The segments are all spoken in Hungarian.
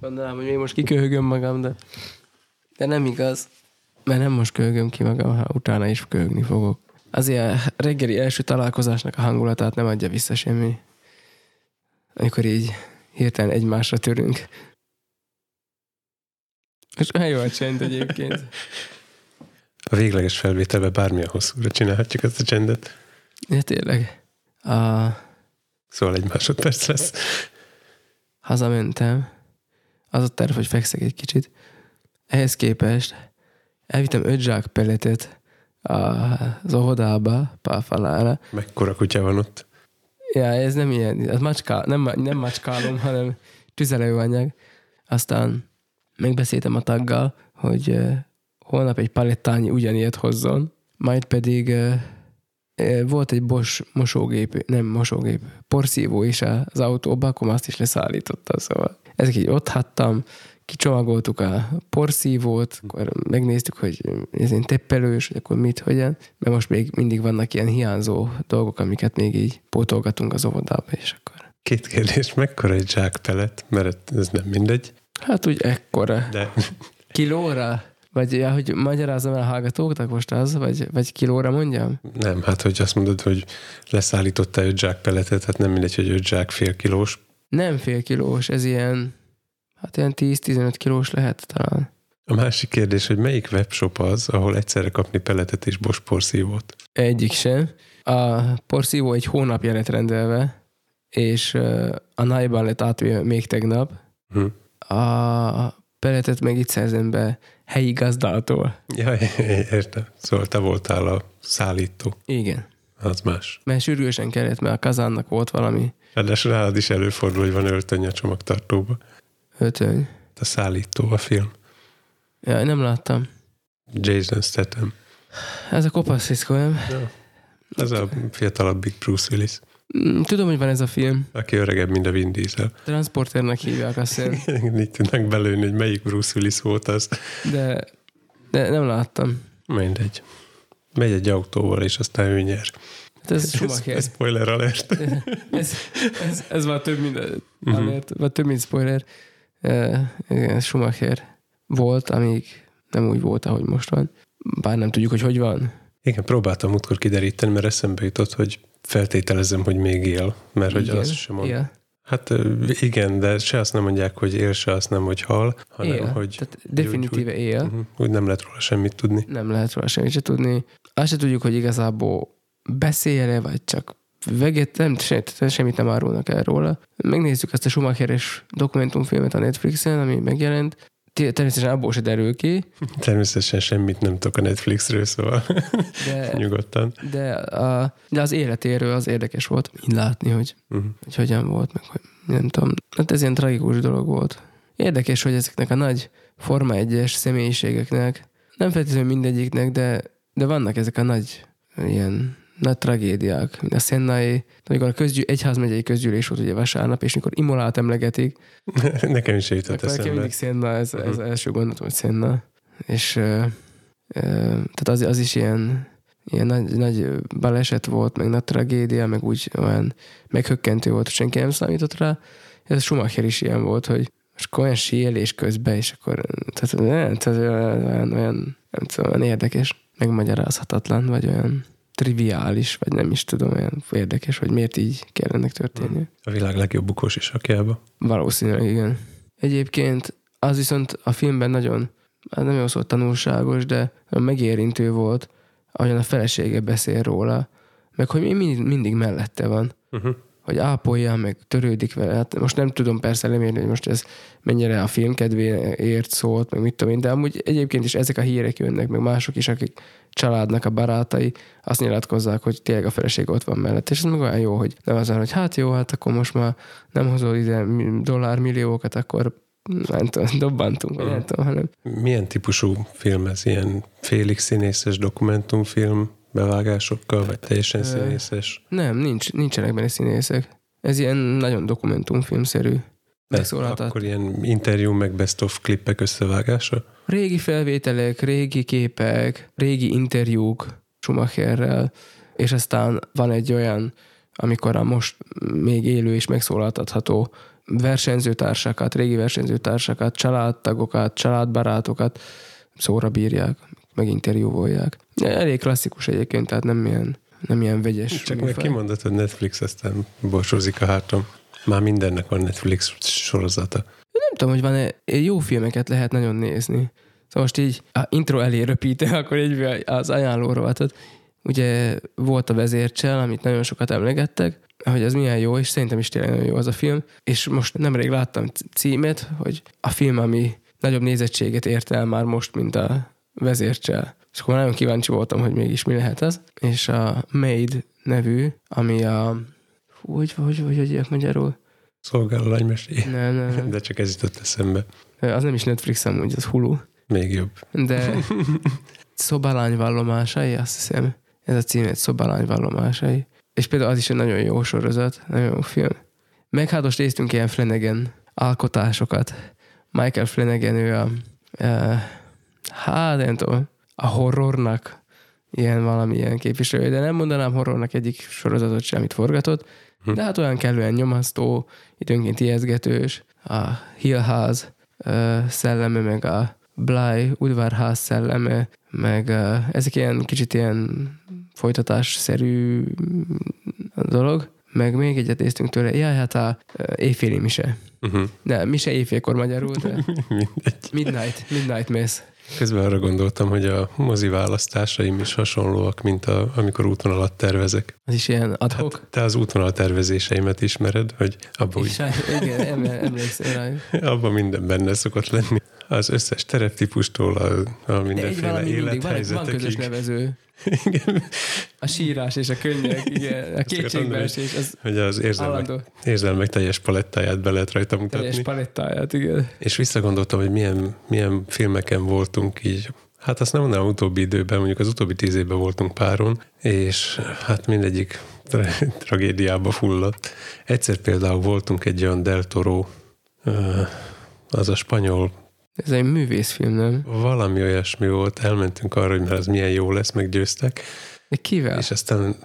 Mondanám, hogy még most kiköhögöm magam, de, de nem igaz. Mert nem most köhögöm ki magam, ha utána is köhögni fogok. Azért a reggeli első találkozásnak a hangulatát nem adja vissza semmi. Amikor így hirtelen egymásra törünk. És olyan jó a csend egyébként. A végleges felvételben bármilyen hosszúra csinálhatjuk ezt a csendet. Ja, tényleg. A, Szóval egy másodperc lesz. hazamentem. Az a terv, hogy fekszek egy kicsit. Ehhez képest elvittem öt zsák peletet az óvodába, pálfalára. Mekkora kutya van ott? Ja, ez nem ilyen, ez macska, nem, nem macskálom, hanem tüzelőanyag. Aztán megbeszéltem a taggal, hogy holnap egy palettányi ugyanilyet hozzon, majd pedig volt egy Bosch mosógép, nem mosógép, porszívó is az autóba, akkor azt is leszállította, szóval ezek így ott hattam, kicsomagoltuk a porszívót, akkor megnéztük, hogy ez én teppelős, hogy akkor mit, hogyan, mert most még mindig vannak ilyen hiányzó dolgok, amiket még így pótolgatunk az óvodába, és akkor Két kérdés, mekkora egy zsákpelet, mert ez nem mindegy, hát úgy ekkora. de Kilóra? Vagy ja, hogy magyarázom el a hallgatóknak most az, vagy, vagy kilóra mondjam? nem, hát hogy azt mondod, hogy leszállítottál öt zsákpeletet, hát nem mindegy, hogy öt zsák fél kilós. Nem fél kilós, ez ilyen, hát ilyen 10-15 kilós lehet talán. A másik kérdés, hogy melyik webshop az, ahol egyszerre kapni peletet és Bosch porszívót? Egyik sem. A porszívó egy hónapja lett rendelve, és a nájban lett átvéve még tegnap. Hm. A peletet meg itt szerzem be helyi gazdától. Ja, értem. Szóval te voltál a szállító. Igen. Az más. Mert sürgősen kellett, mert a kazánnak volt valami Ráadásul nálad is előfordul, hogy van öltöny a csomagtartóba. Ötöny. A szállító a film. Ja, nem láttam. Jason Statham. Ez a kopasz fiszkó, nem? Ez a fiatalabbik Bruce Willis, Mm, Tudom, hogy van ez a film. aki öregebb, mint a Vin Diesel. Transporternek hívják azt hiszem, Így tudnak belőni, hogy melyik Bruce Willis volt az. de, de nem láttam. Mindegy. Megy egy autóval, és aztán ő nyer. Hát ez Schumacher. Spoiler alert. ez, ez, ez már több, mint, Mhm. alert, vagy több, mint spoiler. Igen, Schumacher volt, amíg nem úgy volt, ahogy most van. Bár nem tudjuk, hogy hogy van. Igen, próbáltam múltkor kideríteni, mert eszembe jutott, hogy feltételezem, hogy még él, mert hogy Igen, az sem mond. él. Hát igen, de se azt nem mondják, hogy él, se azt nem, hogy hal, hanem él. hogy Tehát definitíve él. úgy, úgy nem lehet róla semmit tudni. Nem lehet róla semmit se tudni. Azt se tudjuk, hogy igazából beszél-e, vagy csak veget, nem, se, semmit nem árulnak el róla. Megnézzük azt a Schumacheres dokumentumfilmet a Netflixen, ami megjelent. Természetesen abból se derül ki, Természetesen semmit nem tudok a Netflixről, szóval de, nyugodtan. de, a, de az életéről az érdekes volt így látni, hogy, Uh-huh. hogy hogyan volt, meg hogy nem tudom. Hát ez ilyen tragikus dolog volt. Érdekes, hogy ezeknek a nagy Forma 1-es személyiségeknek, nem feltétlenül mindegyiknek, de, de vannak ezek a nagy ilyen nagy tragédiák, a Szennai, amikor a közgyű, egyházmegyei közgyűlés volt ugye vasárnap, és mikor Imolát emlegetik, Nekem is jutott akkor nekem eszembe. mindig Szenna, ez, ez Mhm. első gondolatom, hogy Szenna. És ö, ö, tehát az, az is ilyen, ilyen nagy, nagy baleset volt, meg nagy tragédia, meg úgy olyan meghökkentő volt, hogy senki nem számított rá. Ez Schumacher is ilyen volt, hogy most akkor olyan síelés közben, és akkor tehát, nem, tehát olyan, olyan, olyan, nem tudom, olyan érdekes, megmagyarázhatatlan, vagy olyan triviális, vagy nem is tudom, olyan érdekes, hogy miért így kell ennek történnie. A világ legjobb bukós is akjába. Valószínűleg igen. Egyébként az viszont a filmben nagyon, hát nem jó szó tanulságos, de megérintő volt, ahogyan a felesége beszél róla, meg hogy mindig, mindig mellette van, Uh-huh. Hogy ápolja, meg törődik vele. Hát most nem tudom persze lemérni, hogy most ez mennyire a film kedvéért szólt, meg mit tudom én, de amúgy egyébként is ezek a hírek jönnek, meg mások is, akik családnak a barátai, azt nyilatkozzák, hogy tényleg a feleség ott van mellett. És ez meg olyan jó, hogy nem az, hogy hát jó, hát akkor most már nem hozol ide mi- dollármilliókat, akkor nem tudom, dobbantunk, vagy nem tudom, hanem Milyen típusú film ez? Ilyen félig színészes dokumentumfilm bevágásokkal, vagy teljesen színészes? nem, nincs, nincsenek benne színészek. Ez ilyen nagyon dokumentumfilmszerű. Megszólaltat. Akkor ilyen interjú meg best of klippek összevágása? Régi felvételek, régi képek, régi interjúk Schumacherrel, és aztán van egy olyan, amikor a most még élő és megszólaltatható versenyzőtársakat, régi versenyzőtársakat, családtagokat, családbarátokat szóra bírják, meg interjúvolják. Elég klasszikus egyébként, tehát nem ilyen, nem ilyen vegyes. Csak meg kimondott, hogy Netflix, aztán borsozik a hátam. Már mindennek van Netflix sorozata. Nem tudom, hogy van-e, jó filmeket lehet nagyon nézni. Szóval most így a intro elé röpítem, akkor egy az ajánló rovatot. Ugye volt a vezércsel, amit nagyon sokat emlegettek, hogy az milyen jó, és szerintem is tényleg nagyon jó az a film. És most nemrég láttam címet, hogy a film, ami nagyobb nézettséget ért el már most, mint a vezércsel. És akkor nagyon kíváncsi voltam, hogy mégis mi lehet az. És a Made nevű, ami a... Hú, hogy, hogy, hogy, hogy, magyarul? Szolgáló. Nem, nem, nem. De csak ez jutott eszembe. Az nem is Netflix amúgy, az Hulu. Még jobb. De szobalány vallomásai, azt hiszem. Ez a cím egy szobalány vallomásai. És például az is egy nagyon jó sorozat, nagyon jó film. Meg hát most néztünk ilyen Flanagan alkotásokat. Michael Flanagan, ő a, a hát nem tudom, a horrornak ilyen valamilyen képviselő, de nem mondanám horrornak egyik sorozatot sem, amit forgatott, hm. de hát olyan kellően nyomasztó, időnként ijeszgetős, a Hill House szelleme, meg a Bly udvarház szelleme, meg ezek ilyen kicsit ilyen folytatásszerű dolog, meg még egyet néztünk tőle, jaj, hát a éjféli mise. Uh-huh. De mise éjfélkor magyarul, de Midnight, Midnight Mass. Közben arra gondoltam, hogy a mozi választásaim is hasonlóak, mint a, amikor útvonalat tervezek. Az is ilyen adhok? Hát, te az útvonal tervezéseimet ismered, hogy abban úgy... Igen, emlékszem rájuk. Abban minden benne szokott lenni. Az összes tereptípustól a, a mindenféle élethelyzetekig. Van, van közös nevező. Igen. A sírás és a könnyek, igen. A kétségbeesés. Az hogy az érzelmek, érzelmek teljes palettáját be lehet rajta mutatni. Teljes palettáját, igen. És visszagondoltam, hogy milyen, milyen filmeken voltunk így Hát azt nem mondanám utóbbi időben, mondjuk az utóbbi tíz évben voltunk páron, és hát mindegyik tra- tragédiába fulladt. Egyszer például voltunk egy olyan Del Toro, az a spanyol ez egy művészfilm, nem? Valami olyasmi volt, elmentünk arra, hogy mert az milyen jó lesz, meggyőztek. De kivel? És aztán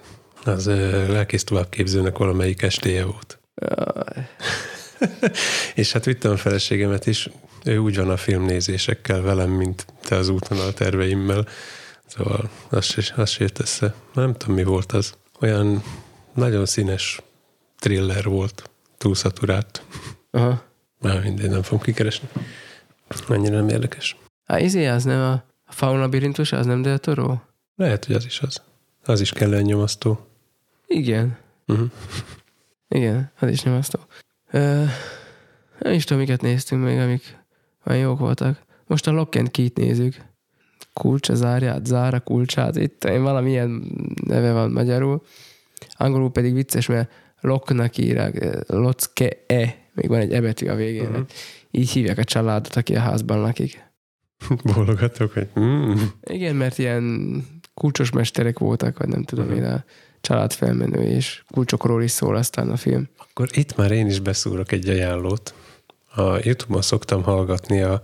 az lelkész továbbképzőnek valamelyik estéje volt. és hát vittem a feleségemet is, ő úgy van a filmnézésekkel velem, mint te az útvonal terveimmel. Szóval az se, az se jött össze. Nem tudom, mi volt az. Olyan nagyon színes thriller volt, túlszaturált. Aha. Már mindegy, nem fogom kikeresni. Annyira nem érdekes. A izé, az nem a, a faun labirintus, az nem Del Toro? Lehet, hogy az is az. Az is kellene nyomasztó. Igen. Uh-huh. Igen, az is nyomasztó. Uh, nem is tudom, miket néztünk még, amik olyan jók voltak. Most a Lock and Key-t nézzük. Kulcsa zárját, zára kulcsát. Itt én valamilyen neve van magyarul. Angolul pedig vicces, mert Locknak írják, Locke-e, még van egy ebetű a végén. Uh-huh így hívják a családot, aki a házban lakik. Bólogatok, hogy mm. Igen, mert ilyen kulcsos mesterek voltak, vagy nem tudom uh-huh. én, a család felmenő, és kulcsokról is szól aztán a film. Akkor itt már én is beszúrok egy ajánlót. A Youtube-on szoktam hallgatni a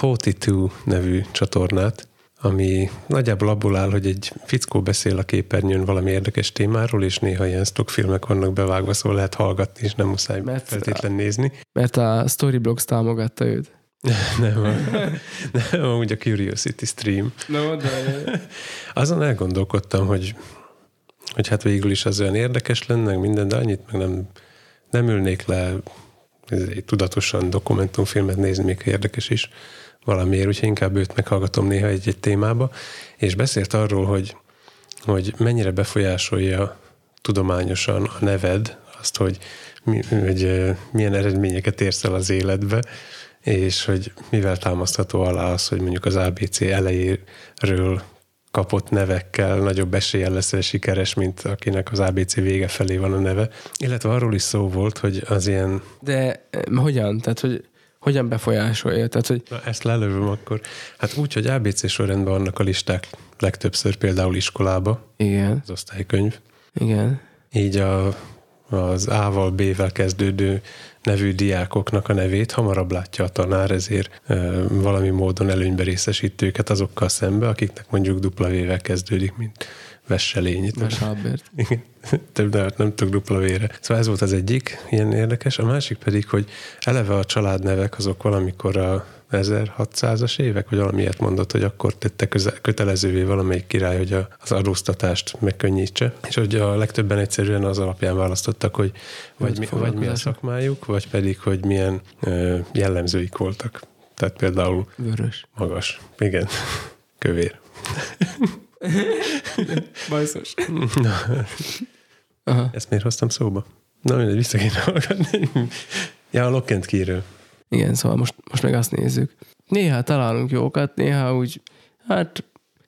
42 nevű csatornát, ami nagyjából abból áll, hogy egy fickó beszél a képernyőn valami érdekes témáról, és néha ilyen stockfilmek vannak bevágva, szóval lehet hallgatni, és nem muszáj mert feltétlen nézni. Mert a Storyblogs támogatta őt. nem, nem, amúgy a Curiosity Stream. No, de... Azon elgondolkodtam, hogy, hogy hát végül is az olyan érdekes lenne, minden, de annyit meg nem, nem ülnék le tudatosan dokumentumfilmet nézni, még érdekes is valamiért, úgyhogy inkább őt meghallgatom néha egy-egy témába, és beszélt arról, hogy, hogy mennyire befolyásolja tudományosan a neved, azt, hogy, mi, hogy milyen eredményeket érsz el az életbe, és hogy mivel támasztható alá az, hogy mondjuk az ABC elejéről kapott nevekkel nagyobb eséllyel leszel sikeres, mint akinek az ABC vége felé van a neve. Illetve arról is szó volt, hogy az ilyen... De hogyan? Tehát, hogy hogyan befolyásolja? Tehát, hogy... Na, ezt lelövöm akkor. Hát úgy, hogy ABC sorrendben vannak a listák legtöbbször például iskolába. Igen. Az osztálykönyv. Igen. Így a, az A-val, B-vel kezdődő nevű diákoknak a nevét hamarabb látja a tanár, ezért e, valami módon előnybe részesít őket azokkal szembe, akiknek mondjuk dupla V-vel kezdődik, mint vesselény. Más Albert. Igen, több nevet nem tudok dupla vére. Szóval ez volt az egyik ilyen érdekes, a másik pedig, hogy eleve a családnevek azok valamikor a 1600-as évek, vagy valamiért mondott, hogy akkor tette köze- kötelezővé valamelyik király, hogy a, az adóztatást megkönnyítse. És hogy a legtöbben egyszerűen az alapján választottak, hogy vagy, mi, vagy mi a szakmájuk, vagy pedig, hogy milyen ö, jellemzőik voltak. Tehát például Vörös. magas. Igen. Kövér. Bajszos. Aha. Ezt miért hoztam szóba? Na mindegy, vissza kéne hallgatni. ja, a Lockent kírő. Igen, szóval most, most meg azt nézzük. Néha találunk jókat, néha úgy, hát,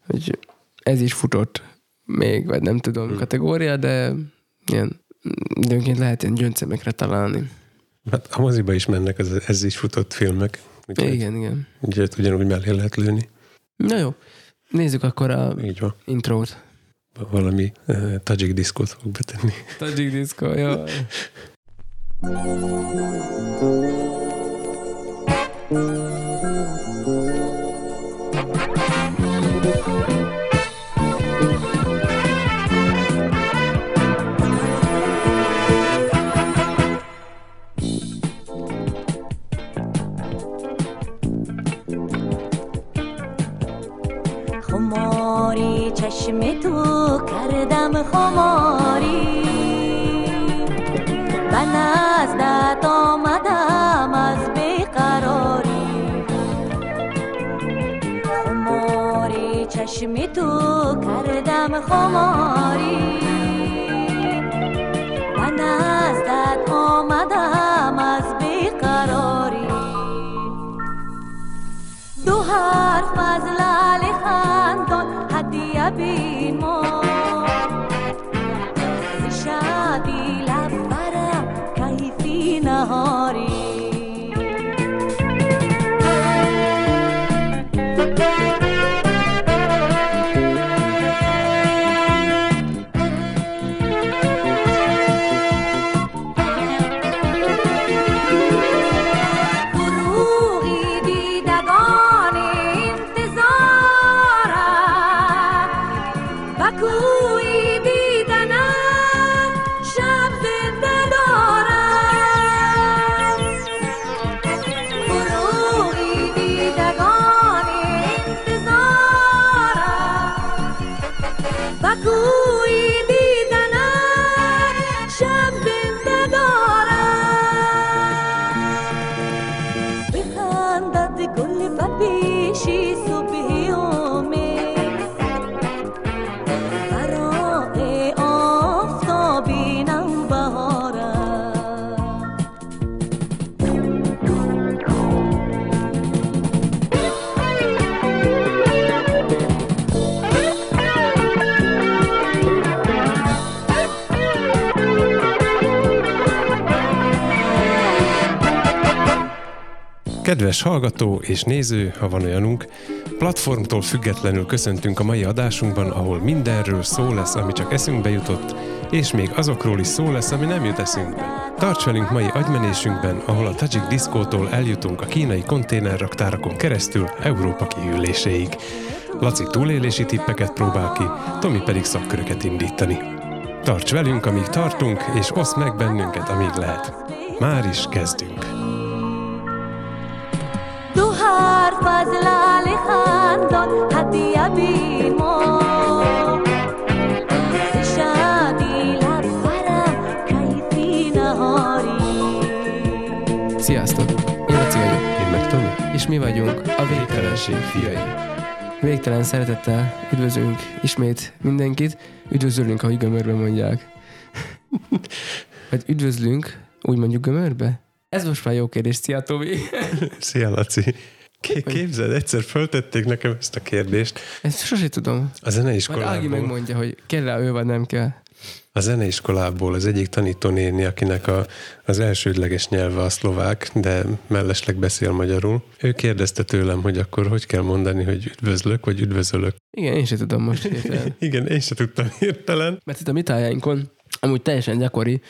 hogy ez is futott még, vagy nem tudom, hmm. kategória, de ilyen időnként lehet ilyen gyöncemekre találni. Hát a moziba is mennek az ez is futott filmek. Úgyhogy, Igen, igen. úgyhogy ugyanúgy mellé lehet lőni. Na jó, Nézzük akkor a Így van. intrót. Valami uh, tajik diszkót fog betenni. Tajik diszkó, jó. Jaj. کردم خماری. به نزدت آمدم از بیقراری. خماری چشم تو کردم خماری. به نزدت آمدم از بیقراری. دو حرف از لال خندان هدیه بین Kedves hallgató és néző, ha van olyanunk, platformtól függetlenül köszöntünk a mai adásunkban, ahol mindenről szó lesz, ami csak eszünkbe jutott, és még azokról is szó lesz, ami nem jut eszünkbe. Tarts velünk mai agymenésünkben, ahol a Tajik diszkótól eljutunk a kínai konténerraktárakon keresztül Európa kiüléséig. Laci túlélési tippeket próbál ki, Tomi pedig szakköröket indítani. Tarts velünk, amíg tartunk, és oszd meg bennünket, amíg lehet. Már is kezdünk. Sziasztok! Én Laci vagyok, Én meg Tomi. és mi vagyunk a Végtelenség fiai. Végtelen szeretettel üdvözlünk ismét mindenkit, üdvözlünk, ahogy gömörbe mondják. Vagy üdvözlünk, úgy mondjuk gömörbe? Ez most már jó kérdés, szia Tomi! Szia, Laci! Ké- Képzeld, egyszer föltették nekem ezt a kérdést. Ezt sosem tudom. A Majd Ági zeneiskolából, megmondja, hogy kell rá ő, vagy nem kell. a zeneiskolából az egyik tanítónéni, akinek a, az elsődleges nyelve a szlovák, de mellesleg beszél magyarul. Ő kérdezte tőlem, hogy akkor hogy kell mondani, hogy üdvözlök, vagy üdvözölök. Igen, én sem tudom most hirtelen. Igen, én se tudtam hirtelen. Mert itt a mi tájainkon amúgy teljesen gyakori,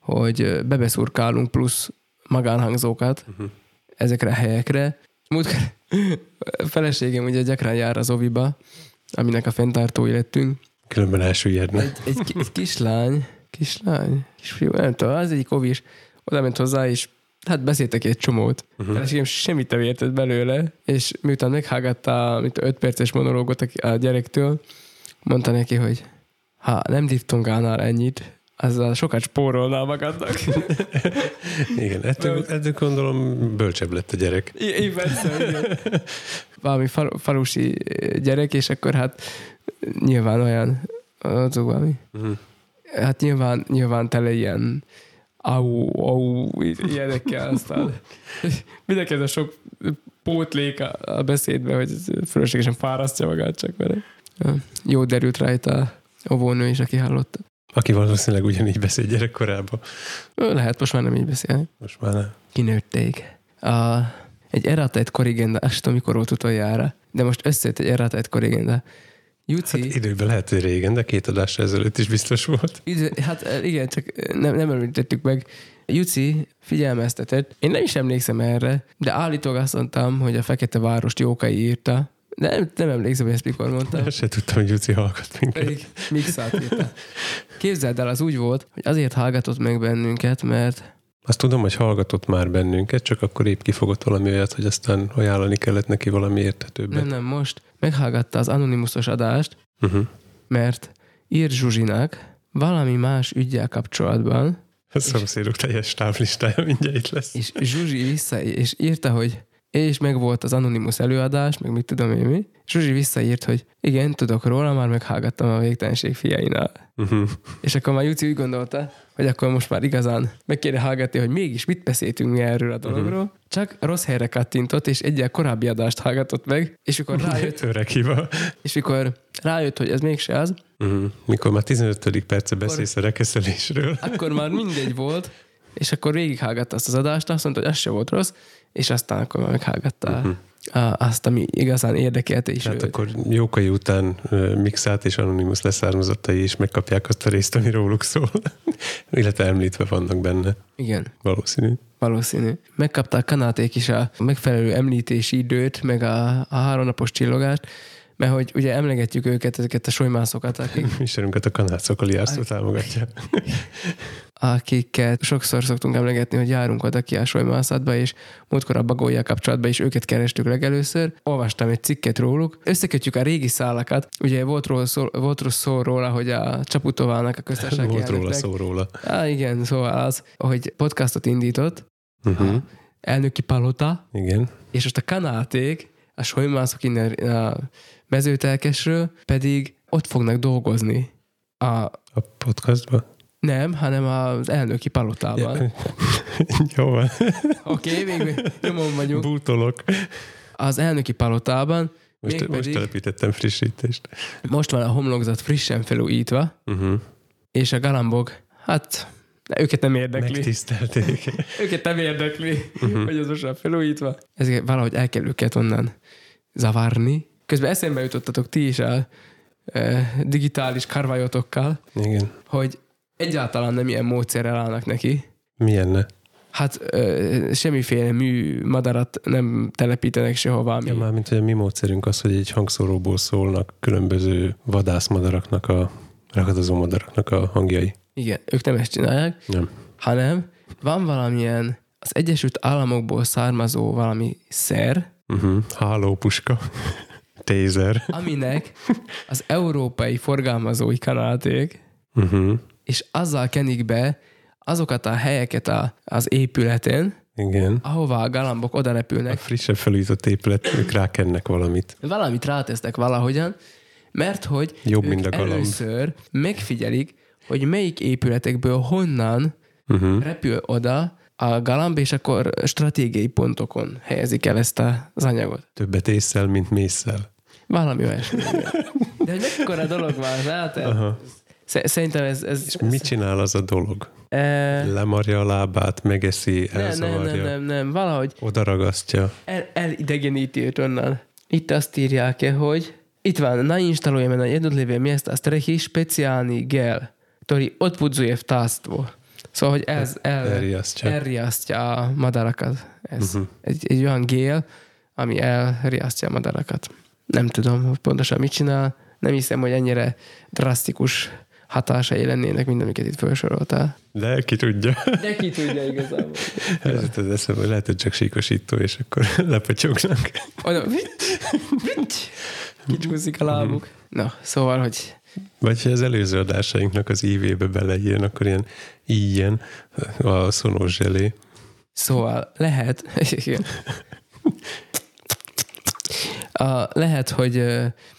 hogy bebeszurkálunk plusz magánhangzókat uh-huh. ezekre a helyekre. Múltkor feleségem ugye gyakran jár az oviba, aminek a fenntartói lettünk, Különben elsüllyedne. egy, egy, egy kislány, kislány, kisfiú, nem tudom, az egyik ovis, oda ment hozzá, és hát beszéltek egy csomót. Uh-huh. Feleségem semmit nem értett belőle, és miután meghallgatta a 5 perces monológot a- a gyerektől, mondta neki, hogy ha nem diftongálnál ennyit, azzal sokat spórolnál magadnak. Igen, ettől, ettől gondolom bölcsebb lett a gyerek. I- I- persze, igen. Valami fal- falusi gyerek, és akkor hát nyilván olyan, az valami. Mhm. Hát nyilván, nyilván tele ilyen au, au, ilyenekkel aztán. Mindenki ez a sok pótlék a, a beszédbe, hogy fölöslegesen fárasztja magát csak vele. Jó derült rajta a óvónő is, aki hallotta. Aki valószínűleg ugyanígy beszél gyerekkorában. Lehet, most már nem így beszélni. Most már nem. kinőtték. A, egy erratett korrigenda, azt tudom, mikor volt utoljára, de most összejött egy erratett korrigenda. Juci, Hát időben lehet, hogy régen, de két adásra ezelőtt is biztos volt. Idő, hát eh, igen, csak nem, nem említettük meg. Juci figyelmeztetett, én nem is emlékszem erre, de állítólag azt mondtam, hogy a Fekete Várost Jókai írta, nem, nem emlékszem, hogy ezt mikor mondtam. Azt se tudtam, hogy Juci hallgat minket. Mixát írta. Képzeld el, az úgy volt, hogy azért hallgatott meg bennünket, mert Azt tudom, hogy hallgatott már bennünket, csak akkor épp kifogott valami olyat, hogy aztán ajánlani kellett neki valami érthetőbbet. nem, nem, most meghallgatta az Anonymusos adást, Uh-huh. mert ír Zsuzsinak valami más ügyel kapcsolatban, A szomszédok teljes távlistája mindjárt itt lesz. és Zsuzsi vissza, és írta, hogy és meg volt az Anonymous előadás, meg mit tudom én mi. Zsuzsi visszaírt, hogy igen, tudok róla, már meghallgattam a végtelenség fiainál. Uh-huh. És akkor már Juci úgy gondolta, hogy akkor most már igazán meg kéne hallgatni, hogy mégis mit beszéltünk mi erről a dologról. Uh-huh. Csak rossz helyre kattintott, és egyel korábbi adást hallgatott meg, és mikor rájött, Öreg hiba. és mikor rájött, hogy ez mégse az, Uh-huh. Mikor már 15. perce beszélsz a rekeszelésről. akkor már mindegy volt, és akkor végighallgatta azt az adást, azt mondta, hogy az se volt rossz, és aztán akkor meghallgatta uh-huh. azt, ami igazán érdekelte is Tehát őt. akkor Jókai után Mixát és Anonymous leszármazottai is megkapják azt a részt, ami róluk szól. Illetve említve vannak benne. Igen, Valószínű. valószínű. Megkapták kanáték is a megfelelő említési időt, meg a, a háromnapos csillogást, mert hogy ugye emlegetjük őket, ezeket a solymászokat, akik, Műsorunkat a kanácokali járszó támogatja. akiket sokszor szoktunk emlegetni, hogy járunk oda ki a solymászatba, és múltkor a bagója kapcsolatban is őket kerestük legelőször. Olvastam egy cikket róluk. Összekötjük a régi szálakat. Ugye volt, róla szó, volt rossz szó róla, hogy a Csaputovának a köztársasági Volt róla elnöknek- szó róla. Á, igen, szóval az, hogy podcastot indított, Uh-huh. elnöki palota, Igen. és most a kanáték, a solymászok innen a mezőtelkesről pedig ott fognak dolgozni. A, A podcastban. nem, hanem az elnöki palotában. Ja. Jó van. Oké, okay, még nyomon vagyunk. Bútolok. Az elnöki palotában Most, most mégpedig telepítettem frissítést. most van a homlokzat frissen felújítva, Uh-huh. és a galambok, hát őket nem érdekli. Megtisztelték. Őket nem érdekli, uh-huh. hogy az most felújítva. Ezért valahogy el kell őket onnan zavarni. Közben eszembe jutottatok ti is a e, digitális karvajotokkal, Igen. hogy egyáltalán nem ilyen módszerrel állnak neki. Milyenne? Hát ö, semmiféle mű madarat nem telepítenek sehova. Ami... Ja, már mint hogy a mi módszerünk az, hogy egy hangszóróból szólnak különböző vadászmadaraknak, a ragadozó madaraknak a hangjai. Igen, ők nem ezt csinálják, Nem. hanem van valamilyen az Egyesült Államokból származó valami szer, Uh-huh. Hálópuska. Tézer. aminek az európai forgalmazói kanáték, Uh-huh. és azzal kenik be azokat a helyeket a, az épületen, Igen. ahová a galambok oda A repülnek. frissebb felújított épület, ők rákennek valamit. Valamit rátesznek valahogyan, mert hogy Jobb, mint a galamb. először megfigyelik, hogy melyik épületekből honnan Uh-huh. repül oda a galamb, és akkor stratégiai pontokon helyezik el ezt a- az anyagot. Többet észszel, mint mészszel. Valami olyasmi. De hogy mekkora dolog van, láttad? Aha. Sze- Szerintem ez... ez És mit csinál az a dolog? E, Lemarja a lábát, megeszi, nem, nem, elzavarja, nem, nem, nem, valahogy oda ragasztja. el, elidegeníti őt onnan. Itt azt írják -e, hogy itt van, nainstalujeme na jednotlivé miesta strehy speciálny gel, ktorý odpudzuje vtáctvo. Szóval, hogy ez el, Elriasztja. elriasztja a madarakat. Ez uh-huh. egy, egy olyan gél, ami elriasztja a madarakat. Nem tudom, hogy pontosan mit csinál, nem hiszem, hogy ennyire drasztikus hatásai lennének, mint amiket itt felsoroltál. De ki tudja. De ki tudja igazából. Ez jutott az eszembe, hogy lehet, hogy csak síkosító, és akkor lepatyognak. Oda, kicsúszik a lábuk. Na, szóval, hogy Vagy ha az előző adásainknak az ívébe beleírn, akkor ilyen ilyen a szonós zselé. Szóval lehet, igen. A, lehet, hogy,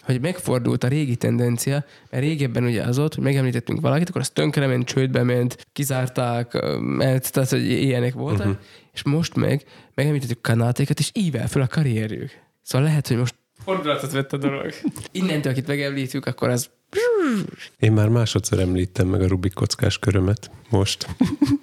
hogy megfordult a régi tendencia, mert régebben ugye az ott, hogy megemlítettünk valakit, akkor az tönkrement, csődbe ment, kizárták, mert, tehát, hogy ilyenek voltak, uh-huh. és most meg megemlítettük kanátékat, és ível fel a karrierjük. Szóval lehet, hogy most fordulatot vett a dolog. Innentől, akit megemlítjük, akkor az Én már másodszor említem meg a Rubik kockás körömet most.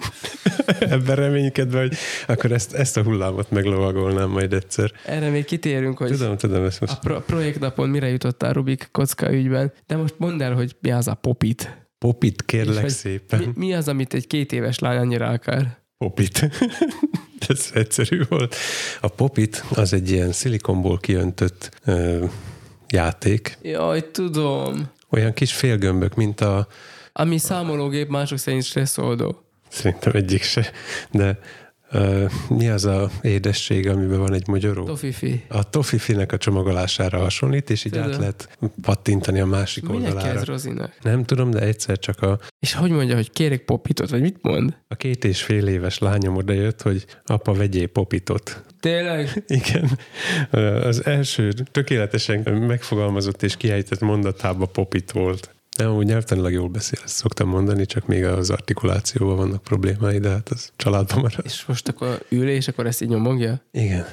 Ebben reménykedve, hogy akkor ezt, ezt a hullámot meglovagolnám majd egyszer. erre még kitérünk, hogy Tudom, tudom, ezt a most pro- projektnapon mire jutottál Rubik kocka ügyben, de most mondd el, hogy mi az a popit. popit kérlek És szépen. Mi, mi az, amit egy két éves lány annyira akar? Popit. Ez egyszerű volt. A popit az egy ilyen szilikonból kiöntött ö, játék. Jaj, tudom. Olyan kis félgömbök, mint a Ami számológép mások szerint stresszoldó. Szerintem egyik se. De uh, mi az a édesség, amiben van egy magyaró? Tofifi. A tofifinek a csomagolására hasonlít, és így Tudom. át lehet pattintani a másik Minek oldalára. kezd Rozinak? Nem tudom, de egyszer csak a, És hogy mondja, hogy kérek popitot, vagy mit mond? a két és fél éves lányom odajött, hogy apa, vegyél popitot. Tényleg? Igen. Az első tökéletesen megfogalmazott és kiejtett mondatába popit volt. Nem, úgy nyelvtanilag jól beszél, ezt szoktam mondani, csak még az artikulációval vannak problémái, de hát az családban marad. És most akkor ül, és akkor ezt így nyomogja? Igen.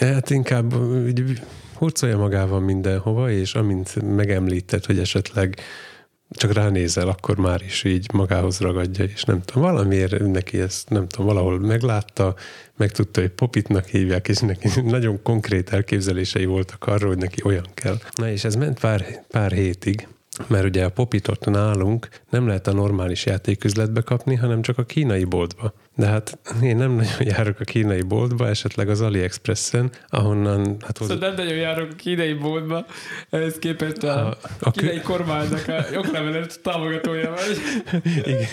Hát inkább úgy hurcolja magával mindenhova, és amint megemlíted, hogy esetleg csak ránézel, akkor már is így magához ragadja, és nem tudom, valamiért neki ezt, nem tudom, valahol meglátta, megtudta, hogy popitnak hívják, és neki nagyon konkrét elképzelései voltak arról, hogy neki olyan kell. Na és ez ment pár, pár hétig, mert ugye a popitot nálunk nem lehet a normális játéküzletbe kapni, hanem csak a kínai boltba. De hát én nem nagyon járok a kínai boltba, esetleg az AliExpressen, ahonnan hát hozzá... Szóval nem nagyon járok a kínai boltba, ehhez képest a, A- a kínai kormánynak a jogrevelet támogatója vagy. Igen.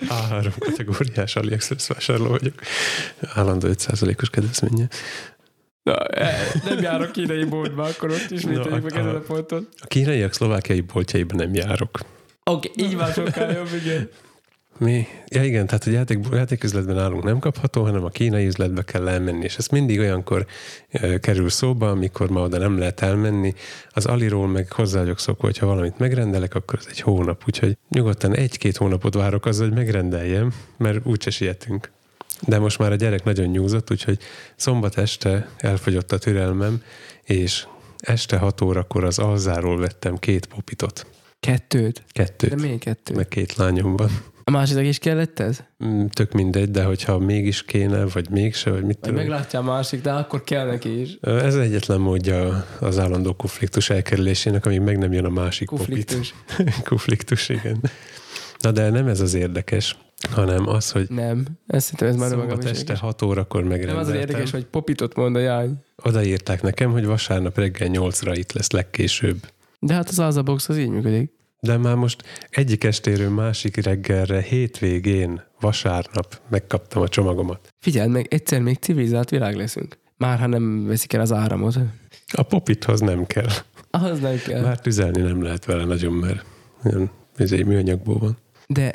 A3 kategóriás AliExpress vásárló vagyok. Állandó 5%-os kedvezménye. Na, eh, nem járok kínai boltba, akkor ott ismételjük No, meg ezen a ponton. A kínaiak szlovákiai boltjaiban nem járok. Oké, okay, így van sokkal jobb, igen. Mi? Ja igen, tehát a játék, játéküzletben nálunk nem kapható, hanem a kínai üzletbe kell elmenni, és ez mindig olyankor e, kerül szóba, amikor ma oda nem lehet elmenni. Az Aliról meg hozzá vagyok szokva, hogyha valamit megrendelek, akkor az egy hónap, úgyhogy nyugodtan egy-két hónapot várok azzal, hogy megrendeljem, mert úgyse sietünk. De most már a gyerek nagyon nyúzott, úgyhogy szombat este elfogyott a türelmem, és este 6 órakor az alzáról vettem két popitot. Kettőt? Kettőt. De miért kettőt? Meg két lányom van. A másiknak is kellett ez? Mm, Tök mindegy, de hogyha mégis kéne, vagy mégse, vagy mit Vagy tudom. meglátja a másik, de akkor kell neki is. Ez egyetlen módja az állandó konfliktus elkerülésének, amíg meg nem jön a másik Konfliktus. popit. konfliktus, igen. Na de nem ez az érdekes, hanem az, hogy Nem. Ezt szerintem ez már is este érdekes. 6 órakor Nem az megrendeltem. érdekes, hogy popitot mond a jány. Odaírták nekem, hogy vasárnap reggel 8-ra itt lesz legkésőbb. De hát az Azabox az így működik. De már most egyik estéről másik reggelre, hétvégén, vasárnap megkaptam a csomagomat. Figyeld meg, egyszer még civilizált világ leszünk. Már ha nem veszik el az áramot. A popithoz nem kell. Ahhoz nem kell. Már tüzelni nem lehet vele nagyon, mert egy műanyagból van. De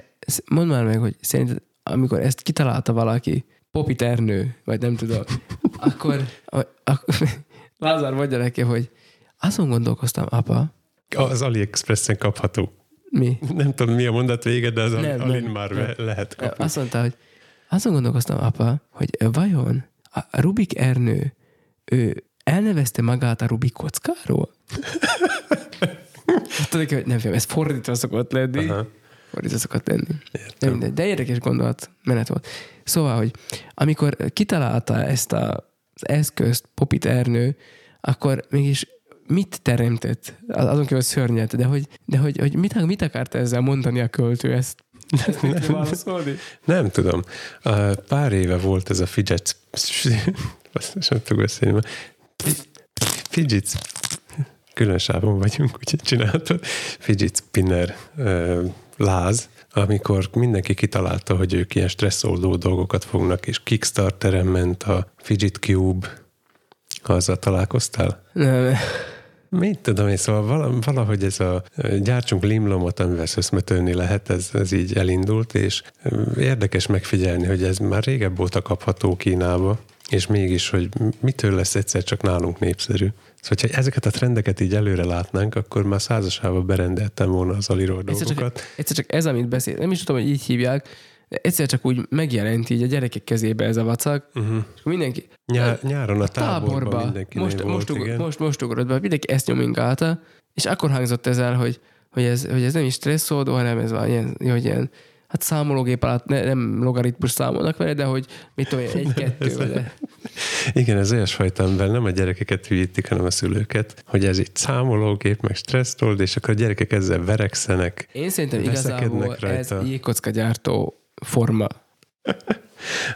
mondd már meg, hogy szerinted, amikor ezt kitalálta valaki, Popit Ernő, vagy nem tudom, akkor, a, a, Lázár mondja neki, hogy azon gondolkoztam, apa, Az AliExpressen kapható. mi? Nem tudom, mi a mondat vége, de az Nem, Alin nem, már nem. lehet kapni. Azt mondta, hogy azon gondolkoztam, apa, hogy vajon a Rubik Ernő, ő elnevezte magát a Rubik kockáról? Neki, hogy nem fiam, ez fordítva szokott lenni. Aha. Fordítva szokott lenni. De, mindegy, de érdekes gondolat, menet volt. Szóval, hogy amikor kitalálta ezt a, az eszközt Popit Ernő, akkor mégis mit teremtett? Azon kívül szörnyet, de hogy, de hogy, hogy mit, mit akart ezzel mondani a költő ezt? Nem? Nem tudom. Pár éve volt ez a fidget... Nem tudok beszélni. Fidget... külön sávon vagyunk, úgyhogy csináltad fidget spinner láz, amikor mindenki kitalálta, hogy ők ilyen stresszoldó dolgokat fognak, és Kickstarteren ment a Fidget Cube, azzal találkoztál? Nem, Mit tudom én, szóval vala- valahogy ez a gyártsunk limlomot, amivel szöszmetölni lehet, ez, ez így elindult, és érdekes megfigyelni, hogy ez már régebb óta kapható Kínába, és mégis, hogy mitől lesz egyszer csak nálunk népszerű. Szóval, ha ezeket a trendeket így előre látnánk, akkor már százasába berendeltem volna az aliról egyszer csak, dolgokat. egyszer csak ez, amit beszél, nem is tudom, hogy így hívják, egyszer csak úgy megjelent így a gyerekek kezébe ez a vacak, uh-huh. és mindenki Nyár, nyáron a táborban táborba, mindenki most, volt, most, igen. most, most ugrott be, mindenki ezt nyomingálta, és akkor hangzott ez el, hogy, hogy, ez, hogy ez nem is stresszoldó, hanem ez van ilyen, hogy ilyen hát számológép alatt ne, nem logaritmus számolnak vele, de hogy mit tudom én, egy-kettő, de Igen, ez olyasfajta, amivel nem a gyerekeket hülyítik, hanem a szülőket, hogy ez itt számológép, meg stresszold, és akkor a gyerekek ezzel verekszenek. én szerintem igazából ez rajta. jégkocka gyártó forma.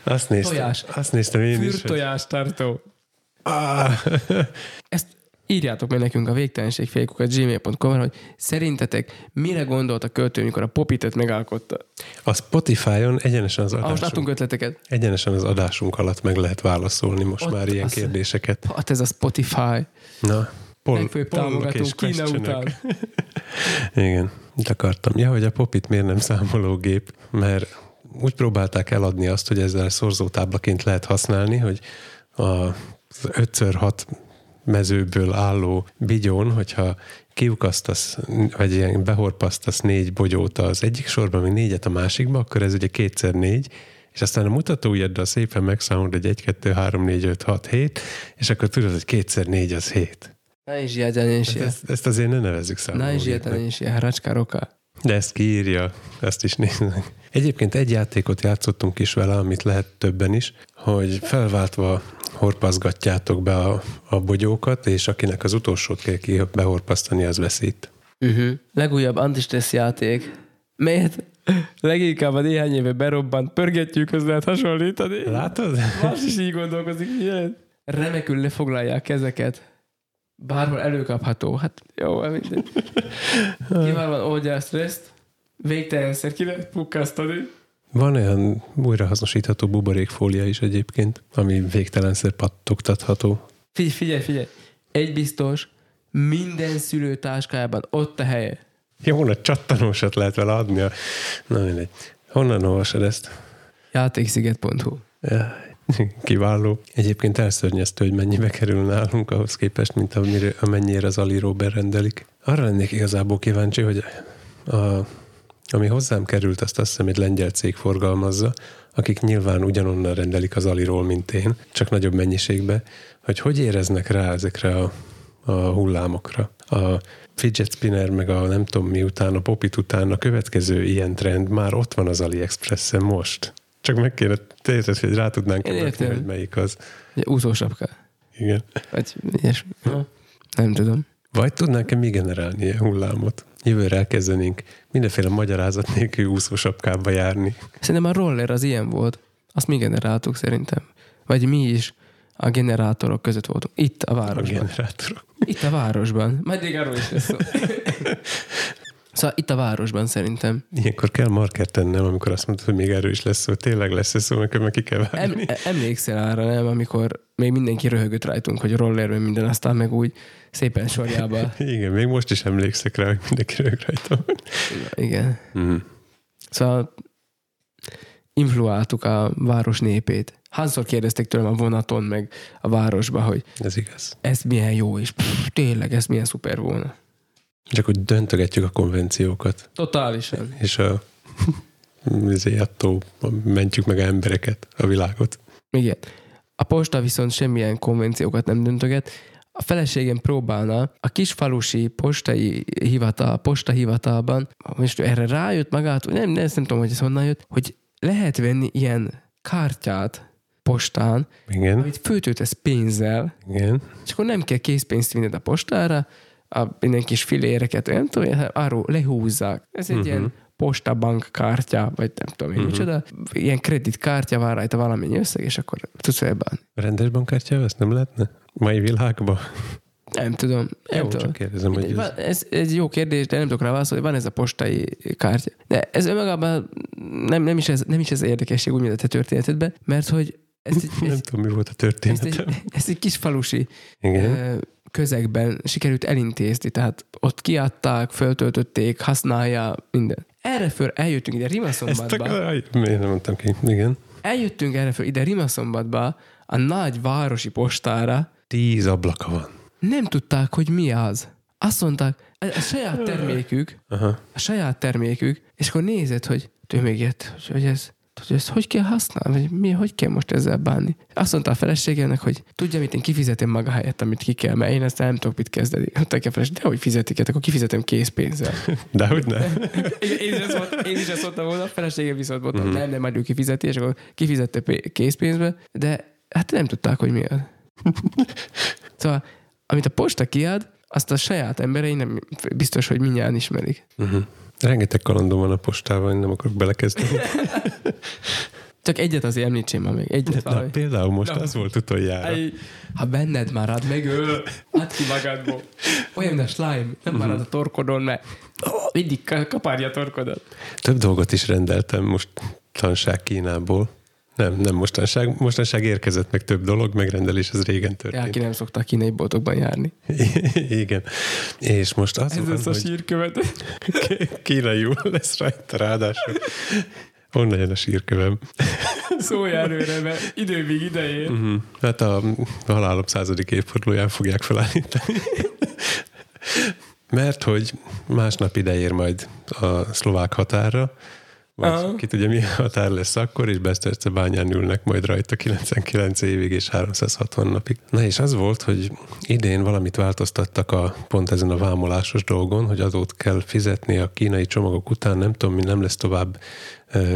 Azt néztem, Tojás. azt néztem én is, hogy tartó. Ah, Ezt írjátok meg nekünk a végtelenségfélkukat gmail.com hogy szerintetek mire gondolt a költő, mikor a popitet megalkotta? a Spotify-on egyenesen az, most adásunk, látunk ötleteket. egyenesen az adásunk alatt meg lehet válaszolni most Ott már ilyen az- kérdéseket. Hát ez a Spotify. Na, pol, Legfőbb és Kína után. Igen, mit akartam? Ja, hogy a popit miért nem számológép, mert úgy próbálták eladni azt, hogy ezzel szorzótáblaként lehet használni, hogy a 5x6 mezőből álló bigyón, hogyha kiukasztasz, vagy ilyen behorpasztasz négy bogyót az egyik sorba, még négyet a másikba, akkor ez ugye kétszer négy, és aztán a mutatójaddal szépen megszámolod, hogy 1, 2, 3, 4, 5, 6, 7, és akkor tudod, hogy kétszer négy az 7. Na is ilyen, is ilyen. Ezt, ezt azért ne nevezzük Na is számológépnek. ilyen, is ilyen, haracskároka. De ezt kiírja, ezt is néznek. Egyébként egy játékot játszottunk is vele, amit lehet többen is, hogy felváltva horpazgatjátok be a, a bogyókat, és akinek az utolsót kell ki behorpasztani, az veszít. Uh-huh. Legújabb antistressz játék. Melyet leginkább a néhány éve berobbant pörgetjűkhöz lehet hasonlítani. Látod? Más is így gondolkozik, ilyen. Remekül lefoglalják ezeket. Bárhol előkapható. Hát jó, mindegy. Kiválóan oldja a stresszt. Végtelenszer ki lehet pukkasztani. Van olyan újrahasznosítható buborékfólia is egyébként, ami végtelenszer pattogtatható. Figyelj, figyelj, figyelj. Egy biztos, minden szülő táskájában ott a helye. Jó, nagy csattanósat lehet vele adni. A... Na mindegy. Honnan olvasod ezt? Játéksziget.hu Jaj, Kiváló. Egyébként elszörnyeztő, hogy mennyibe kerül nálunk ahhoz képest, mint amire, amennyire az Aliró berendelik. Arra lennék igazából kíváncsi, hogy a, ami hozzám került, azt azt hiszem egy lengyel cég forgalmazza, akik nyilván ugyanonnan rendelik az Aliról, mint én, csak nagyobb mennyiségbe, hogy hogy éreznek rá ezekre a, a hullámokra. A fidget spinner, meg a nem tudom mi után, a popit után a következő ilyen trend már ott van az AliExpress-en most. Csak meg kéne térted, hogy rá tudnánk követni, hogy melyik az. Ugye úszósapka. Igen. Vagy ilyesmi. Ha? Nem tudom. Vagy tudnánk-e mi generálni ilyen hullámot? Jövőre elkezdenénk mindenféle magyarázat nélkül úszósapkába járni. Szerintem a roller az ilyen volt. Azt mi generáltuk szerintem. Vagy mi is a generátorok között voltunk. Itt a A városban. generátorok. Itt a városban. Majd arról is lesz szó. Szóval itt a városban szerintem. Ilyenkor kell marker tennem, amikor azt mondod, hogy még erről is lesz szó. Tényleg lesz szó, nekem meg ki kell Em, vágni. emlékszel arra, nem? Amikor még mindenki röhögött rajtunk, hogy roller, meg minden, aztán meg úgy szépen sorjába. Igen, még most is emlékszek rá, hogy mindenki rög rajtam. Igen. Mm. Szóval influáltuk a város népét. Hányszor kérdezték tőlem a vonaton, meg a városba, hogy Ez igaz. ez milyen jó, és pff, tényleg, ez milyen szuper volna. Csak hogy döntögetjük a konvenciókat, Totálisan. és a ezért attól mentjük meg a embereket, a világot. Igen. A posta viszont semmilyen konvenciókat nem döntöget. A feleségem próbálna a kisfalusi postai hivatal, posta hivatalban, most erre rájött magát, nem, nem, nem tudom, hogy ez honnan jött, hogy lehet venni ilyen kártyát postán, Igen, amit föltöltesz pénzzel, igen. és akkor nem kell készpénzt vinned a postára, a minden kis filéreket, nem tudom, hanem arról lehúzzák. Ez egy uh-huh. ilyen postabank kártya, vagy nem tudom én uh-huh. micsoda, ilyen kreditkártya vár rajta valamennyi összeg, és akkor tudsz ebben. Rendes bankkártyával ezt nem lehetne? Mai világban? Nem tudom. Nem Jó, tudom. csak kérdezem, hogy ez... Van, ez, ez jó kérdés, de nem tudok rá válaszolni. Van ez a postai kártya. De ez önmagában nem, nem, is ez, nem is ez érdekesség úgy, mint a te történetedben, mert hogy ez egy, Nem ez, tudom, mi volt a ez, történetem. egy, ez egy kis falusi Igen. Közegben sikerült elintézni, tehát ott kiadták, föltöltötték, használja, minden. Erre föl eljöttünk ide Ezt Rimaszombatba. a... Miért nem mondtam ki? Igen. Eljöttünk erre föl ide Rimaszombatba a nagy városi postára, Tíz ablaka van. nem tudták, hogy mi az. Azt mondták, a a saját termékük, Aha. a saját termékük, és akkor nézed, hogy ő még jött, hogy ez, hogy ezt hogy kell használni, vagy mi, hogy kell most ezzel bánni. Azt mondta a feleségének, hogy tudja, mit én kifizetem maga helyett, amit ki kell, mert én ezt nem tudok mit kezdeni. Mondta a feleség, de hogy fizetiket, akkor kifizetem készpénzzel. De hogy ne? én, én, is mondtam, én is ezt mondtam volna, a feleségem viszont mondta, uh-huh. nem, nem, majd ő kifizeti, és akkor kifizette pé- készpénzbe, de hát nem tudták, hogy mi az. szóval, amit a posta kiad, azt a saját emberei nem biztos, hogy mindjárt ismerik. Uh-huh. Rengeteg kalandom van a postával, én nem akarok belekezdeni. Csak egyet azért említsém már még. Egyet Na, valahogy. például most Na. az volt utoljára. Ej, ha benned marad, megöl. Add ki magadból. Olyan, mint a slime. Nem marad a torkodon, mert mindig ka- kaparja a torkodat. Több dolgot is rendeltem mostanság Kínából. Nem, nem mostanság. Mostanság érkezett meg több dolog, megrendelés, ez régen Ja, történt. aki nem szoktak kínai boltokban járni. Igen. És most az Ez van, az a hogy sírkövet. kínaiul lesz rajta ráadásul. Onnan jön a sírkövem. Szólj előre, mert idő még idején. Mhm. Hát a halálom századik évfordulóján fogják felállítani. Mert hogy másnap ide ér majd a szlovák határra, vagy Aha. ki tudja, milyen határ lesz akkor, és Beszterce bányán ülnek majd rajta 99 évig és 360 napig. Na és az volt, hogy idén valamit változtattak a, pont ezen a vámolásos dolgon, hogy adót kell fizetni a kínai csomagok után, nem tudom, mi nem lesz tovább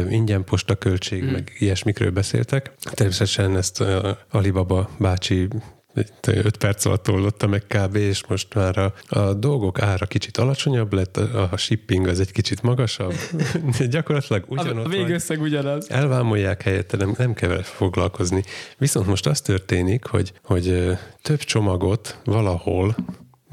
ingyen postaköltség, mm. meg ilyesmikről beszéltek. Természetesen ezt uh, Alibaba bácsi itt öt perc alatt oldotta meg kb. és most már a, a dolgok ára kicsit alacsonyabb lett, a, a shipping az egy kicsit magasabb. Gyakorlatilag ugyanott a végösszeg ugyanaz. Elvámolják helyette, nem, nem kell foglalkozni. Viszont most az történik, hogy, hogy több csomagot valahol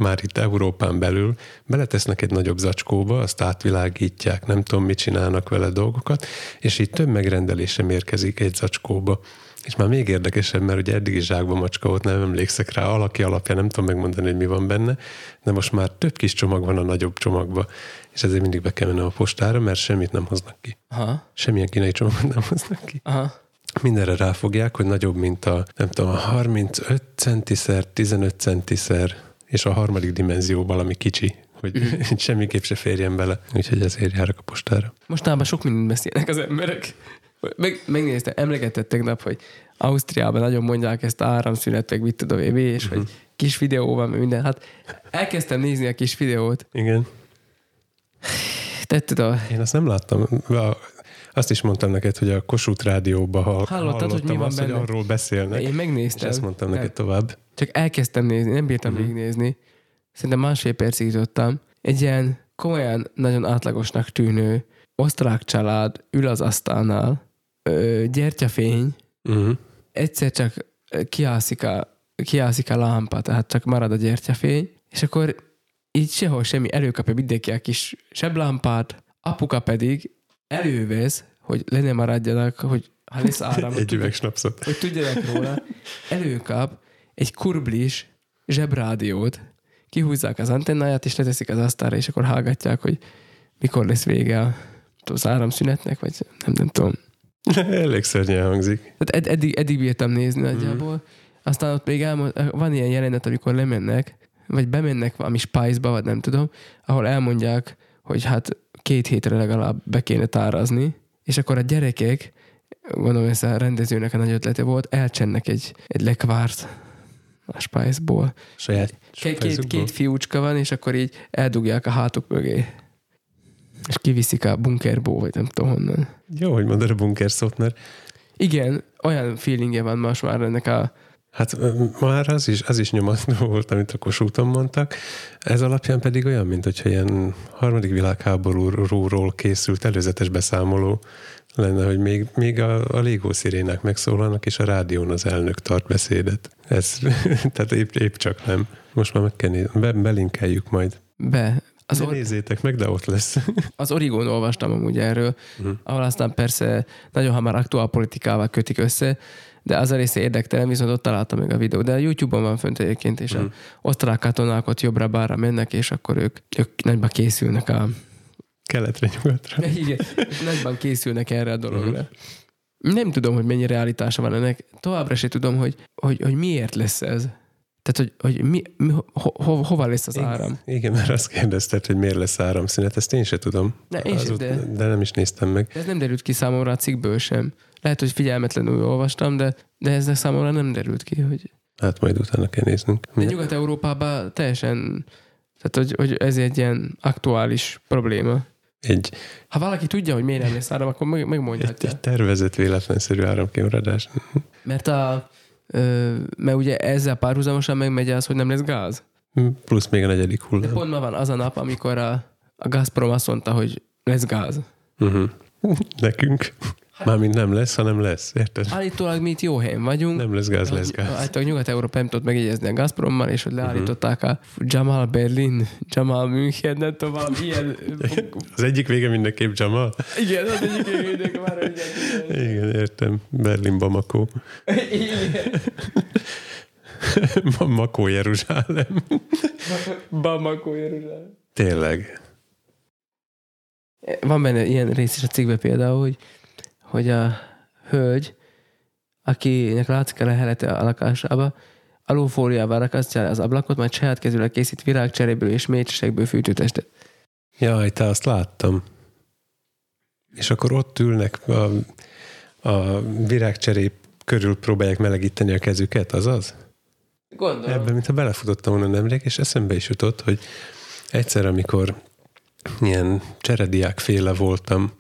már itt Európán belül beletesznek egy nagyobb zacskóba, azt átvilágítják, nem tudom, mit csinálnak vele dolgokat, és így több megrendelés sem érkezik egy zacskóba. És már még érdekesebb, mert ugye eddig is zsákba macska volt, nem emlékszek rá, alaki alapján nem tudom megmondani, hogy mi van benne, de most már több kis csomag van a nagyobb csomagba, és ezért mindig be kell mennem a postára, mert semmit nem hoznak ki. Aha, Semmilyen kínai csomagot nem hoznak ki. aha. Mindenre ráfogják, hogy nagyobb, mint a, nem tudom, a 35 centiszer, 15 centiszer, és a harmadik dimenzió valami kicsi, hogy Mhm. semmiképp se férjen bele. Úgyhogy ezért járok a postára. Mostanában sok mindent beszélnek az emberek. Meg, megnéztem, emlegetett tegnap, hogy Ausztriában nagyon mondják ezt áramszünetek, mit tudom én, és Mhm. hogy kis videó van, meg minden. Hát elkezdtem nézni a kis videót. Igen. Tetted a... Én azt nem láttam. Azt is mondtam neked, hogy a Kossuth rádióban ha Hallottad, hogy mi van azt, benne? hogy arról beszélnek. Én És megnéztem. ezt mondtam Nem. neked tovább. Csak elkezdtem nézni, nem bírtam uh-huh. végignézni. Szerintem másfél percig jutottam. Egy ilyen komolyan nagyon átlagosnak tűnő osztrák család ül az asztalnál, ö, gyertyafény, Uh-huh. egyszer csak kiászik a, kiászik a lámpa, tehát csak marad a gyertyafény, és akkor így sehol semmi, előkapja mindenki a kis seblámpát, apuka pedig elővesz, hogy le ne maradjanak, hogy ha lesz áram, Egy üveg snapszot. hogy tudjanak róla, előkap egy kurblis zsebrádiót, kihúzzák az antennáját, és leteszik az asztalra, és akkor hallgatják, hogy mikor lesz vége a- az áramszünetnek, vagy nem, nem tudom. Elég szörnyen hangzik. Tehát ed- eddig, eddig bírtam nézni nagyjából. Aztán ott még elmond, van ilyen jelenet, amikor lemennek, vagy bemennek valami spice-ba, vagy nem tudom, ahol elmondják, hogy hát két hétre legalább be kéne tárazni, és akkor a gyerekek, gondolom ez a rendezőnek a nagy ötlete volt, elcsennek egy, egy lekvárt a spice-ból. Saját Két, két, két fiúcska van, és akkor így eldugják a hátuk mögé. És kiviszik a bunkerból, vagy nem tudom honnan. Jó, hogy mondod a bunker szót, mert Igen, olyan feelingje van most már ennek a Hát már az is, az is nyomató volt, amit a Kossuthon mondtak. Ez alapján pedig olyan, mint hogyha ilyen harmadik világháborúról készült előzetes beszámoló lenne, hogy még, még a, a légó szirénák megszólalnak, és a rádión az elnök tart beszédet. Ez, tehát épp, épp csak nem. Most már meg kell nézni. Be, belinkeljük majd. Be. Az, Ne or- nézzétek meg, de ott lesz. az Origón olvastam amúgy erről, uh-huh. ahol aztán persze nagyon hamar aktuál politikával kötik össze, de az a része érdektelen, viszont ott találtam még a videó. De a YouTube-on van fönt egyébként, és uh-huh. osztrák katonák ott jobbra-bára mennek, és akkor ők, ők nagyban készülnek a... Keletre, nyugatra. Igen, nagyban készülnek erre a dologra. Uh-huh. Nem tudom, hogy mennyi realitása van ennek. Továbbra se tudom, hogy, hogy, hogy miért lesz ez. Tehát, hogy, hogy mi, mi, ho, ho, hova lesz az áram. Igen, mert azt kérdezted, hogy miért lesz áramszünet, ezt én se tudom. Ne, én Azóta- de- de nem is néztem meg. De ez nem derült ki számomra a cikkből sem. Lehet, hogy figyelmetlenül olvastam, de, de ez számomra nem derült ki, hogy Hát majd utána kell néznünk. de Nyugat-Európában teljesen, tehát hogy, hogy ez egy ilyen aktuális probléma. Egy, Ha valaki tudja, hogy miért nem lesz áram, akkor meg, egy, megmondhatja. egy tervezett véletlenszerű áramkimaradás. Mert, a, mert ugye ezzel párhuzamosan megmegy az, hogy nem lesz gáz. Plusz még a negyedik De hullám. pont ma van az a nap, amikor a, a Gazprom azt mondta, hogy lesz gáz. Uh-huh. Nekünk. Mármint nem lesz, hanem lesz. Érted? Állítólag mi itt jó helyen vagyunk. Nem lesz gáz, lesz gáz. Állítólag Nyugat-Európa nem tudott megjegyezni a Gazprommal, és hogy leállították a Jamal Berlin, Jamal München, nem tudom, ilyen... Az egyik vége mindenképp Jamal. Igen, az egyik événynek már hogy Igen, értem. Berlin, Bamako. Igen. Bamako, Jeruzsálem. Bamako, Jeruzsálem. Tényleg. Van benne ilyen rész is a cikkben például, hogy, hogy a hölgy, akinek látszik a lehelete a lakásába, alufóliával rakasztja az ablakot, majd saját kezűleg készít virágcseréből és mécsesekből fűtőtestet. Jaj, te azt láttam. És akkor ott ülnek a, a virágcserép körül próbálják melegíteni a kezüket, azaz? Gondolom. Ebben, mintha belefutottam volna nemrég, és eszembe is jutott, hogy egyszer, amikor ilyen cserediák féle voltam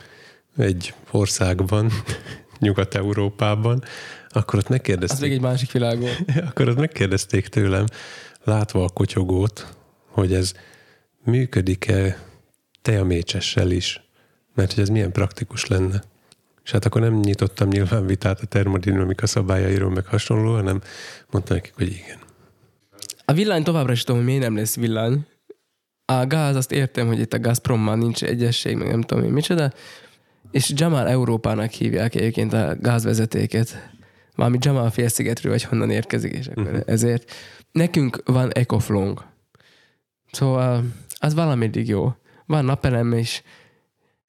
egy országban, Nyugat-Európában, akkor ott Az megkérdezték, még egy másik világ volt. akkor ott megkérdezték tőlem, látva a kotyogót, hogy ez működik-e teamécsessel is, mert hogy ez milyen praktikus lenne. És hát akkor nem nyitottam nyilván vitát a termodinamika szabályairól, meg hasonló, hanem mondtam nekik, hogy igen. A villany továbbra is tudom, hogy miért nem lesz villany. A gáz, azt értem, hogy itt a Gazprommal nincs egyesség, meg nem tudom én micsoda. És Jamal Európának hívják egyébként a gázvezetéket. Valami Jamal félszigetről, vagy honnan érkezik, és akkor uh-huh. ezért. Nekünk van Ecoflong. Szóval az valameddig jó. Van napelem is.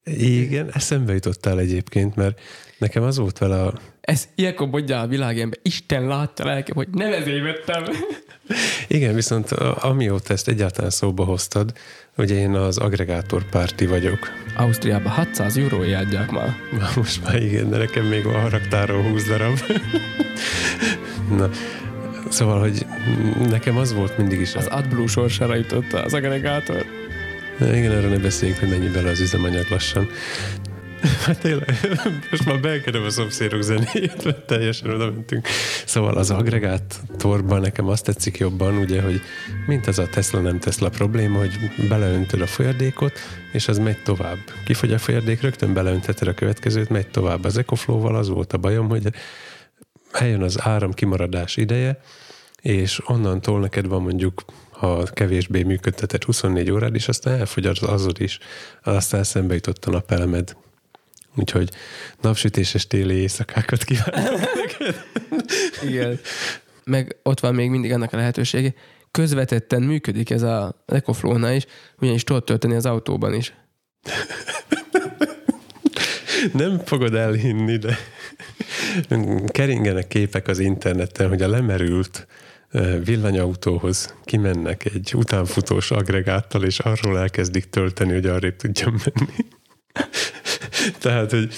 Igen, eszembe jutottál egyébként, mert nekem az volt vele a... Ez ilyenkor mondja a világember, Isten látta lelkem, hogy nem ezért vettem. Igen, viszont amióta ezt egyáltalán szóba hoztad, ugye én az agregátor párti vagyok. Ausztriában 600 eurói adják már. Na, most már igen, de nekem még van haragtáról 20 darab. Na, szóval, hogy nekem az volt mindig is. Az. AdBlue sorsára jutott az agregátor. Igen, erről ne beszéljünk, hogy mennyi bele az üzemanyag lassan. Hát tényleg, most már beengedem a szomszédok zenéjét, mert teljesen oda mentünk. Szóval az agregátorban nekem azt tetszik jobban, ugye, hogy mint ez a Tesla nem Tesla probléma, hogy beleöntöd a folyadékot, és az megy tovább. Kifogy a folyadék, rögtön beleöntheted a következőt, megy tovább. Az EcoFlow-val az volt a bajom, hogy eljön az áram kimaradás ideje, és onnantól neked van mondjuk ha kevésbé működtetett 24 órád, és aztán elfogy az azod is. Aztán szembe jutott a napelemed. Úgyhogy napsütéses téli éjszakákat kívánok. Igen. Meg ott van még mindig annak a lehetősége, közvetetten működik ez a Ecoflow-nál is, ugyanis tudod tölteni az autóban is. Nem fogod elhinni, de keringenek képek az interneten, hogy a lemerült villanyautóhoz kimennek egy utánfutós agregáttal, és arról elkezdik tölteni, hogy arrébb tudjon menni. Tehát, hogy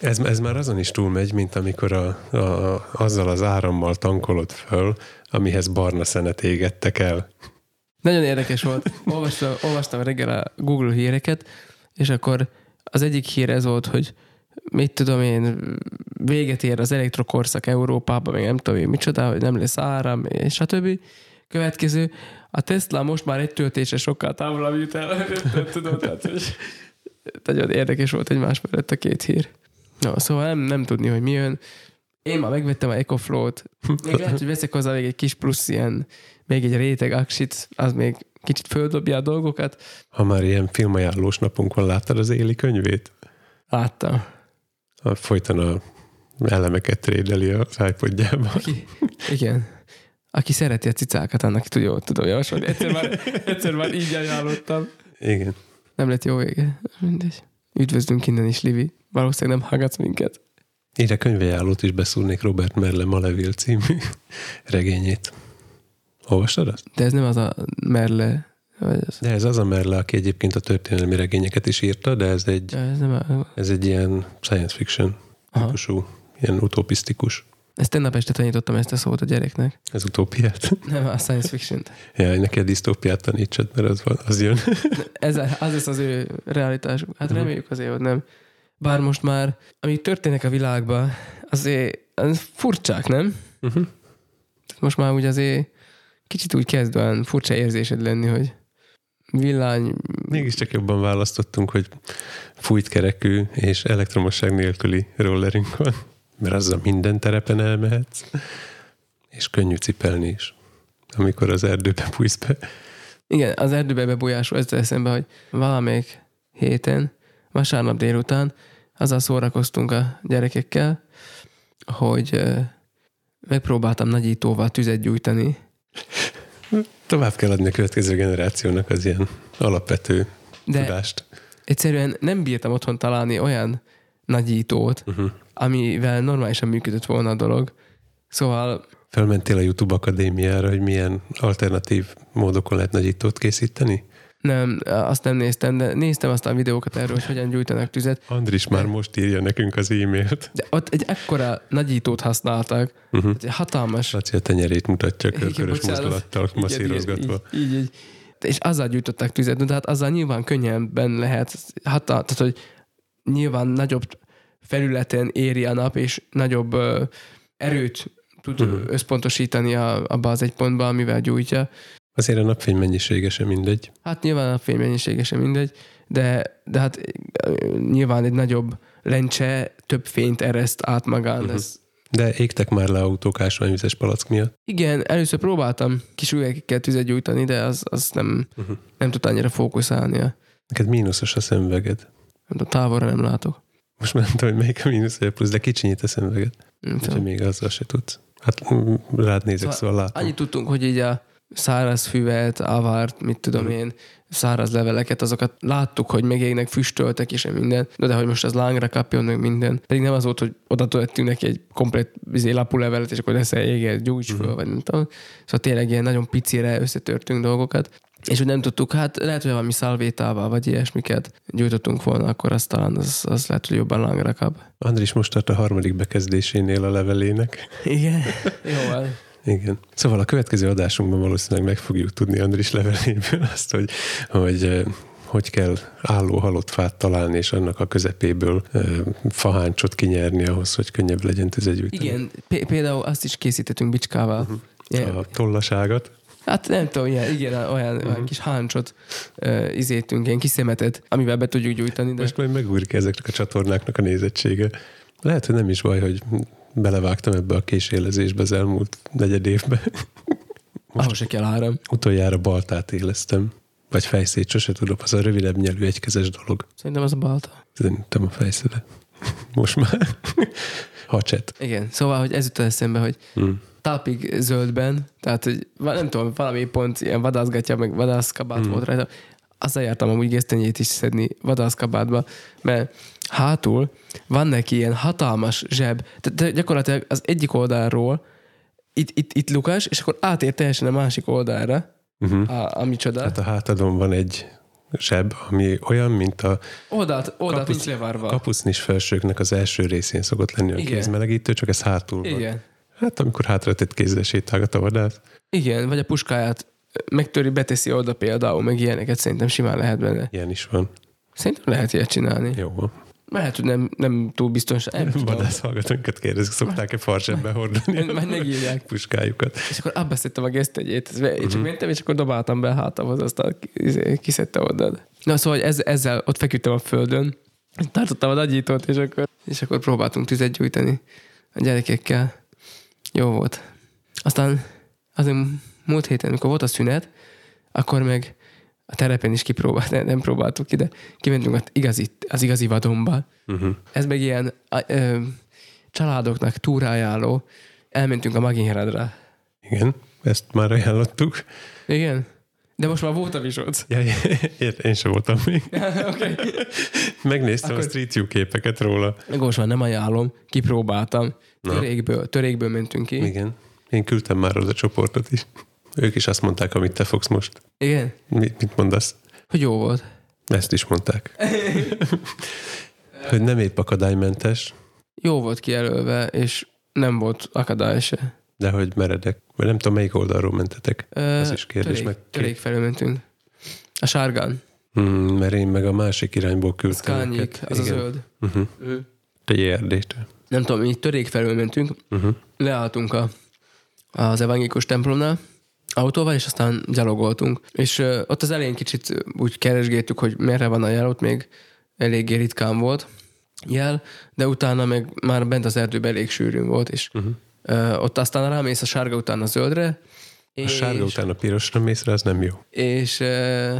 ez, ez már azon is túlmegy, mint amikor a, a, azzal az árammal tankolod föl, amihez barna szenet égettek el. Nagyon érdekes volt. Olvastam, olvastam reggel a Google híreket, és akkor az egyik hír ez volt, hogy mit tudom én, véget ér az elektrokorszak Európában, meg nem tudom én micsoda, hogy nem lesz áram, és stb. Következő, a Tesla most már egy töltése sokkal távolabb jut el, tudom, tehát hogy nagyon érdekes volt egymás mellett a két hír. No, szóval nem, nem tudni, hogy mi jön. Én már megvettem a EcoFlow-t. Még lehet, hogy veszek hozzá még egy kis plusz ilyen, még egy réteg aksit, az még kicsit földobja a dolgokat. Ha már ilyen filmajánlós napunk van, láttad az Éli könyvét? Láttam. A, folyton a elemeket trédeli az iPodjába. Aki, igen. Aki szereti a cicákat, annak tudja, tudom javasolni. Egyszer már, egyszer már így ajánlottam. Igen. Nem lett jó vége. Mindegy. Üdvözlünk innen is, Livi. Valószínűleg nem hallgatsz minket. Ide könyvejállót is beszúrnék Robert Merle Maleville című regényét. Olvastad azt? De ez nem az a Merle, vagy az, De ez az a Merle, aki egyébként a történelmi regényeket is írta, de ez egy, ez nem a, ez egy ilyen science fiction Aha. típusú, ilyen utopisztikus. Ezt tegnap este tanítottam ezt a szót a gyereknek. Ez utópiát. Nem a science fiction Ja, neki a disztópiát tanítsad, mert az, van, az jön. Ez, az lesz az ő realitásuk. Hát reméljük azért, hogy nem. Bár most már, amik történnek a világban, azért az furcsák, nem? Uh-huh. Most már úgy azért kicsit úgy kezd olyan furcsa érzésed lenni, hogy villány, Mégiscsak jobban választottunk, hogy fújt kerekű és elektromosság nélküli rollerünk van, mert azzal minden terepen elmehetsz, és könnyű cipelni is, amikor az erdőbe bújsz be. Igen, az erdőbe bebújásról ez eszembe, hogy valamelyik héten, vasárnap délután azzal szórakoztunk a gyerekekkel, hogy megpróbáltam nagyítóval tüzet gyújtani. Tovább kell adni a következő generációnak az ilyen alapvető De tudást. egyszerűen nem bírtam otthon találni olyan nagyítót, Uh-huh. amivel normálisan működött volna a dolog. Szóval Felmentél a YouTube Akadémiára, hogy milyen alternatív módokon lehet nagyítót készíteni? nem, azt nem néztem, de néztem aztán videókat erről, hogy hogyan gyújtanak tüzet, Andris már most írja nekünk az e-mailt. de ott egy ekkora nagyítót használtak, Uh-huh. egy hatalmas Laci a tenyerét mutatja körkörös mozdulattal masszírozgatva. Így, így, így. És azzal gyújtották tüzet, de hát azzal nyilván könnyebben lehet, hatal, tehát hogy nyilván nagyobb felületen éri a nap, és nagyobb ö, erőt tud uh-huh. összpontosítani a, abba az egy pontba, amivel gyújtja. Azért a napfény mennyisége sem mindegy. Hát nyilván a fénymennyisége sem mindegy, de, de hát nyilván egy nagyobb lencse több fényt ereszt át magán. Uh-huh. Ez, De égtek már le autók ásványvizes palack miatt. igen, először próbáltam kis üvegekkel tüzet gyújtani, de az, az nem, Uh-huh. nem tud annyira fókuszálni. a- Neked mínuszos a szemveged. Tudom, távolra nem látok. Most már nem tudom, hogy melyik a mínusz vagy a plusz, de kicsinyít a szemveged. Nem Úgyhogy még azzal se tudsz. Hát mm, rád nézek, Szóval szóval látom. Annyit tudtunk, hogy így a száraz füvet, avárt, mit tudom Mhm. én, száraz leveleket, azokat láttuk, hogy megégnek, füstöltek és minden, de, de hogy most az lángra kapjon, meg minden. Pedig nem az volt, hogy oda tettünk neki egy komplet izé, lapú levelet, és akkor lesz éget, gyújts Mhm. föl, vagy nem tudom. Szóval tényleg ilyen nagyon picire összetörtünk dolgokat. És hogy nem tudtuk, hát lehet, hogy valami szalvétával, vagy ilyesmiket gyújtottunk volna, akkor az talán az, az lehet, hogy jobban lángra kap. Andris most tart a harmadik bekezdésénél a levelének. Igen. Jó van. Igen. Szóval a következő adásunkban valószínűleg meg fogjuk tudni Andris leveléből azt, hogy, hogy eh, hogy kell álló halott fát találni, és annak a közepéből eh, faháncsot kinyerni ahhoz, hogy könnyebb legyen tüzegyűjteni. Igen, például azt is készítettünk bicskával. Uh-huh. A tollaságot. Hát nem tudom, ilyen, igen, olyan, uh-huh. olyan kis háncsot uh, izétünk, ilyen kis szemetet, amivel be tudjuk gyújtani, de Most majd megúrik ezeknek a csatornáknak a nézettsége. Lehet, hogy nem is baj, hogy belevágtam ebbe a késélezésbe az elmúlt negyed évben. ahhoz se kell áram. Utoljára baltát éleztem. Vagy fejszét, sose tudom, az a rövidebb nyelvű egykezes dolog. Szerintem az a balta. Szerintem a fejszede. Most már. Hacset. Igen, szóval, hogy ez jutott eszembe, hogy Mm. talpig zöldben, tehát, hogy nem tudom, valami pont ilyen vadászgatja, meg vadászkabát mm. volt rajta. Azzal jártam amúgy gesztenyét is szedni vadászkabátba, mert hátul van neki ilyen hatalmas zseb, tehát gyakorlatilag az egyik oldalról itt, itt, itt Lukas, és akkor átér teljesen a másik oldalra, Uh-huh. a, a micsoda. Hát a hátadon van egy zseb, ami olyan, mint a Oldalt, oldalt Kapusz- levarva. kapusznis felsőknek az első részén szokott lenni a Igen. kézmelegítő, csak ez hátul van. Igen. Hát amikor hátra tett kézzel sétálgat a vadász. Igen, vagy a puskáját megtöri, beteszi oda például, meg ilyeneket szerintem simán lehet benne. Ilyen is van. Szerintem lehet ilyet csinálni. Jó. Lehet, hogy nem, nem túl tudom. Vadász hallgatónkat kérdezik, szokták-e farsebbe hordani Majd megírják. puskájukat. És akkor abba szedtem a gesztegyét, én csak Mhm. mentem, és akkor dobáltam be a hátamhoz, aztán ki- kiszedte oda. Na szóval ez, ezzel ott feküdtem a földön, tartottam a nagyítót, és akkor, és akkor próbáltunk tüzet gyújtani a gyerekekkel. Jó volt. Aztán azért múlt héten, amikor volt a szünet, akkor meg a terepen is kipróbált, nem, nem próbáltuk ki, de kimentünk az igazi, az igazi vadonba. Uh-huh. Ez meg ilyen a, ö, családoknak túrájáló. Elmentünk a Maginhradra. Igen, ezt már ajánlottuk. Igen? De most már voltam is ott. Ja, én sem voltam még. Oké. Megnéztem Akkor- a Street View képeket róla. Most már nem ajánlom, kipróbáltam. Törékből, törékből mentünk ki. Igen. Én küldtem már oda csoportot is. Ők is azt mondták, amit te fogsz most. Igen? Mit, mit mondasz? Hogy jó volt. Ezt is mondták. hogy nem épp akadálymentes, Jó volt kijelölve, és nem volt akadály se. de hogy meredek. Vagy nem tudom, melyik oldalról mentetek. Ö, Ez is kérdés, Törék, meg törék felől mentünk. A sárgán. Hmm, mert én meg a másik irányból Az küldtem kányék, őket. az a Igen. zöld. Uh-huh. Ö. Te. Nem tudom, mi törék felől mentünk, Uh-huh. leálltunk a, az evangélikus templomnál autóval, és aztán gyalogoltunk. És ö, ott az elején kicsit úgy keresgéltük, hogy merre van a jel, ott még eléggé ritkán volt jel, de utána meg már bent az erdőben elég sűrűn volt, és Uh-huh. ö, ott aztán rámész a sárga után a zöldre, A sárga után a pirosra mész rá, az nem jó. és ö,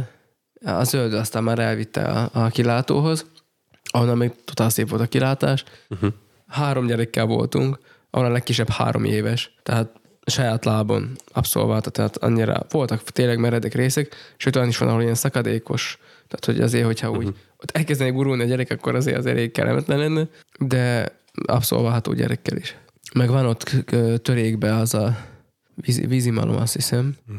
a zöld aztán már elvitte a, a kilátóhoz, ahonnan még totál szép volt a kilátás. Uh-huh. Három gyerekkel voltunk, ahol a legkisebb három éves, tehát saját lábon abszolválta, tehát annyira voltak tényleg meredek részek, sőt olyan is van, ahol ilyen szakadékos, tehát hogy azért, hogyha úgy Mhm. ott elkezdenek gurulni a gyerek, akkor azért az elég kellemetlen lenne, de abszolválható gyerekkel is. Meg van ott törékbe az a vízi, vízimalom, azt hiszem, Mhm.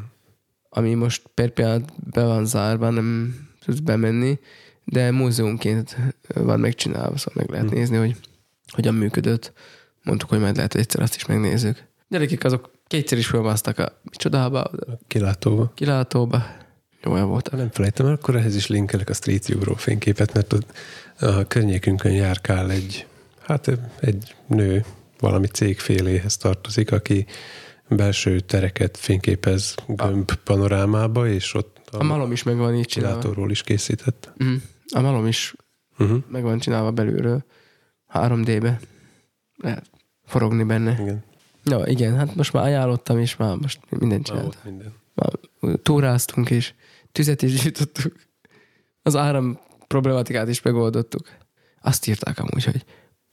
ami most per pillanat be van zárva, nem tudsz bemenni, de múzeumként van megcsinálva, szóval meg lehet Mhm. nézni, hogy hogyan működött. Mondtuk, hogy majd lehet, hogy egyszer azt is megnézzük. Gyerekek azok kétszer is fölmásztak a csodába, a kilátóba. Jó olyan volt. Nem felejtem el, akkor ehhez is linkelek a Street View-ról fényképet, mert ott a környékünkön járkál egy, hát egy nő, valami cég féléhez tartozik, aki belső tereket fényképez gömb panorámába, és ott a, A malom is meg van így csinálva. kilátóról is készített. Mhm. A malom is Uh-huh. meg van csinálva belülről. 3D-be. Lehet forogni benne. Igen, Ja, igen, hát most már ajánlottam, és már most mindent csináltam. minden. Már túráztunk, és tüzet is gyújtottuk. Az áram problematikát is megoldottuk. Azt írták amúgy, hogy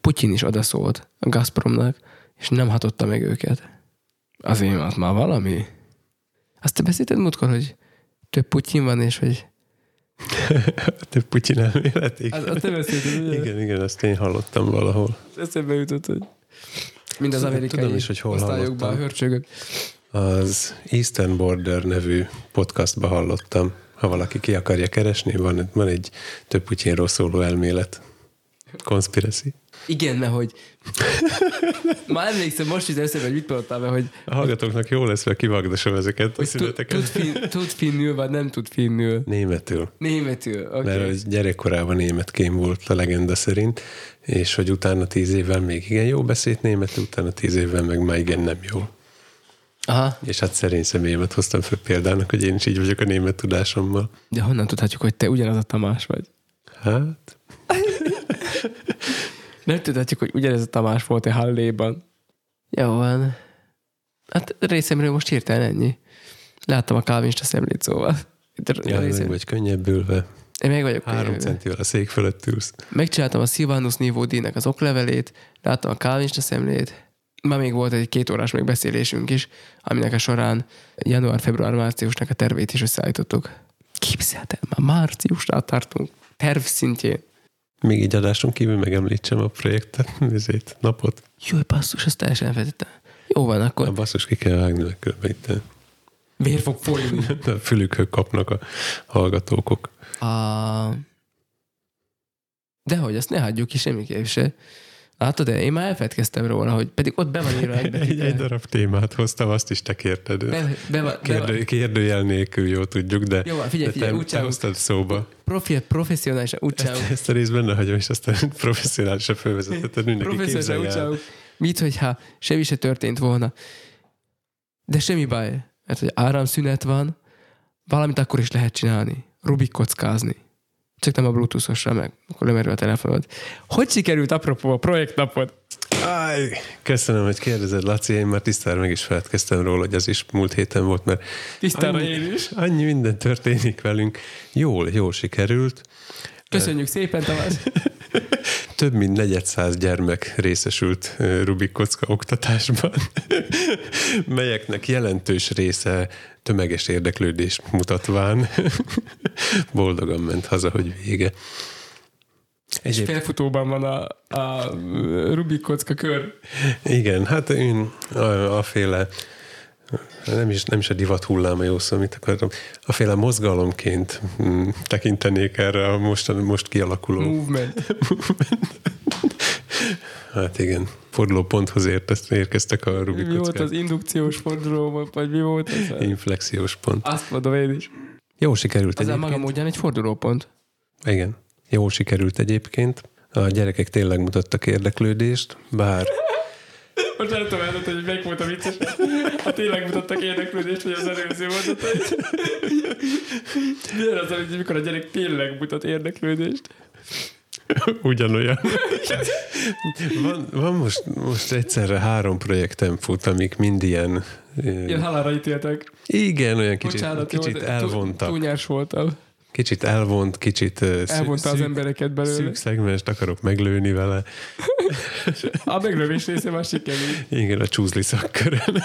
Putyin is odaszólt a Gazpromnak, és nem hatotta meg őket. Azért az már valami. Azt te beszélted múltkor, hogy több Putyin van, és hogy... Több Putyin elmélet, igen. Az, azt te beszélted, ugye? igen, igen, azt én hallottam valahol. Eszembe jutott, hogy mind az amerikai tudom is, hogy hol osztályokban hörcsögök. Az Eastern Border nevű podcastba hallottam. Ha valaki ki akarja keresni, van, van egy több Putyinról szóló elmélet. Conspiracy. Igen, mert hogy... Már emlékszem, most is eszembe, hogy mit mondottál be, hogy A hallgatóknak jó lesz, mert kivagdosom ezeket a szüneteket. tud, fin, tud finnül, vagy nem tud finnül. Németül. Németül, oké. Mert Okay. hogy gyerekkorában németkém volt a legenda szerint, és hogy utána tíz évvel még igen jó beszélt németül, utána tíz évvel meg már igen nem jó. Aha, És hát szerény személyemet hoztam fel példának, hogy én is így vagyok a német tudásommal. de honnan tudhatjuk, hogy te ugyanaz a Tamás vagy? Hát, Nem tudhatjuk, hogy ugyanez a Tamás volt-e Halléban. Jó van. Hát részemről most hirtelen ennyi. Láttam a kávinsta szemlét, szóval. Ja, meg vagy könnyebbülve, Én meg vagyok. három könyörülve. centivel a szék fölött ülsz. Megcsináltam a Sylvanus Niveau D-nek az oklevelét, láttam a kávinsta szemlét, már még volt egy két órás megbeszélésünk is, aminek a során január, február, márciusnak a tervét is összeállítottuk. Képzeld el, már márciusra tartunk. Terv szintjén. Még így adáson kívül megemlítsem a projektet, ezért napot. Jó, basszus, azt teljesen elfelejtettem. Jó van, A akkor basszus ki kell vágni, mert különben itt vér fog folyni. a fülükhöz kapnak a hallgatókok. A... De hogy azt ne hagyjuk ki semmiképp se. Látod, de én már elfelejtkeztem róla, hogy pedig ott be van írva egy Egy, egy darab témát hoztam, azt is te kérted. Be, be, be, Kérdő, kérdőjel nélkül jó tudjuk, de, Jó, figyelj, de figyelj, te, te hoztad szóba. profi, professzionálisan úgy csinálunk. Ezt a részt benne hagyom, és aztán professzionálisan fölvezetetted mindenki képzelje. Mit, hogyha semmi se történt volna. De semmi baj, mert hogy áramszünet van, valamit akkor is lehet csinálni. Rubik kockázni. Csak nem a bluetoothosra meg, akkor lemerül a telefonod. Hogy sikerült apropó a projektnapod? Áj, köszönöm, hogy kérdezed, Laci, én már tisztára meg is feledkeztem róla, hogy az is múlt héten volt, mert Tisztára annyi, én is. annyi minden történik velünk. Jól, jól sikerült. Köszönjük szépen, Tamás. Több mint 400 gyermek részesült Rubik kocka oktatásban, melyeknek jelentős része tömeges érdeklődés mutatván boldogan ment haza, hogy vége. És Egyéb, félfutóban van a, a Rubik kocka kör. igen, hát én a, a féle nem is, nem is a divat hullám a jó szó, mit akartam, a féle mozgalomként mm, tekintenék erre a most, most kialakuló Movement. Hát igen, fordulóponthoz érkeztek a Rubik Mi volt az indukciós forduló, vagy mi volt ez? Inflexiós pont. Azt mondom én is. Jó sikerült Az egyébként. maga módján egy fordulópont. Igen, jó sikerült egyébként. A gyerekek tényleg mutattak érdeklődést, bár Most nem tudom eldönteni, hogy melyik volt a vicces. Ha tényleg mutattak érdeklődést, vagy az előző mondatait. Milyen az, hogy mikor a gyerek tényleg mutat érdeklődést? ugyanolyan. van, van most, most egyszerre három projektem fut, amik mind ilyen... Ilyen halára ítéltek. Igen, olyan kicsit, Bocsánat, kicsit elvontak. Túl, túl nyers voltam. Kicsit elvont, kicsit Elvonta az szűk- embereket belőle. Szűk szegmest akarok meglőni vele. A meglövés része már sikerült. Igen, a csúzli szakkörön.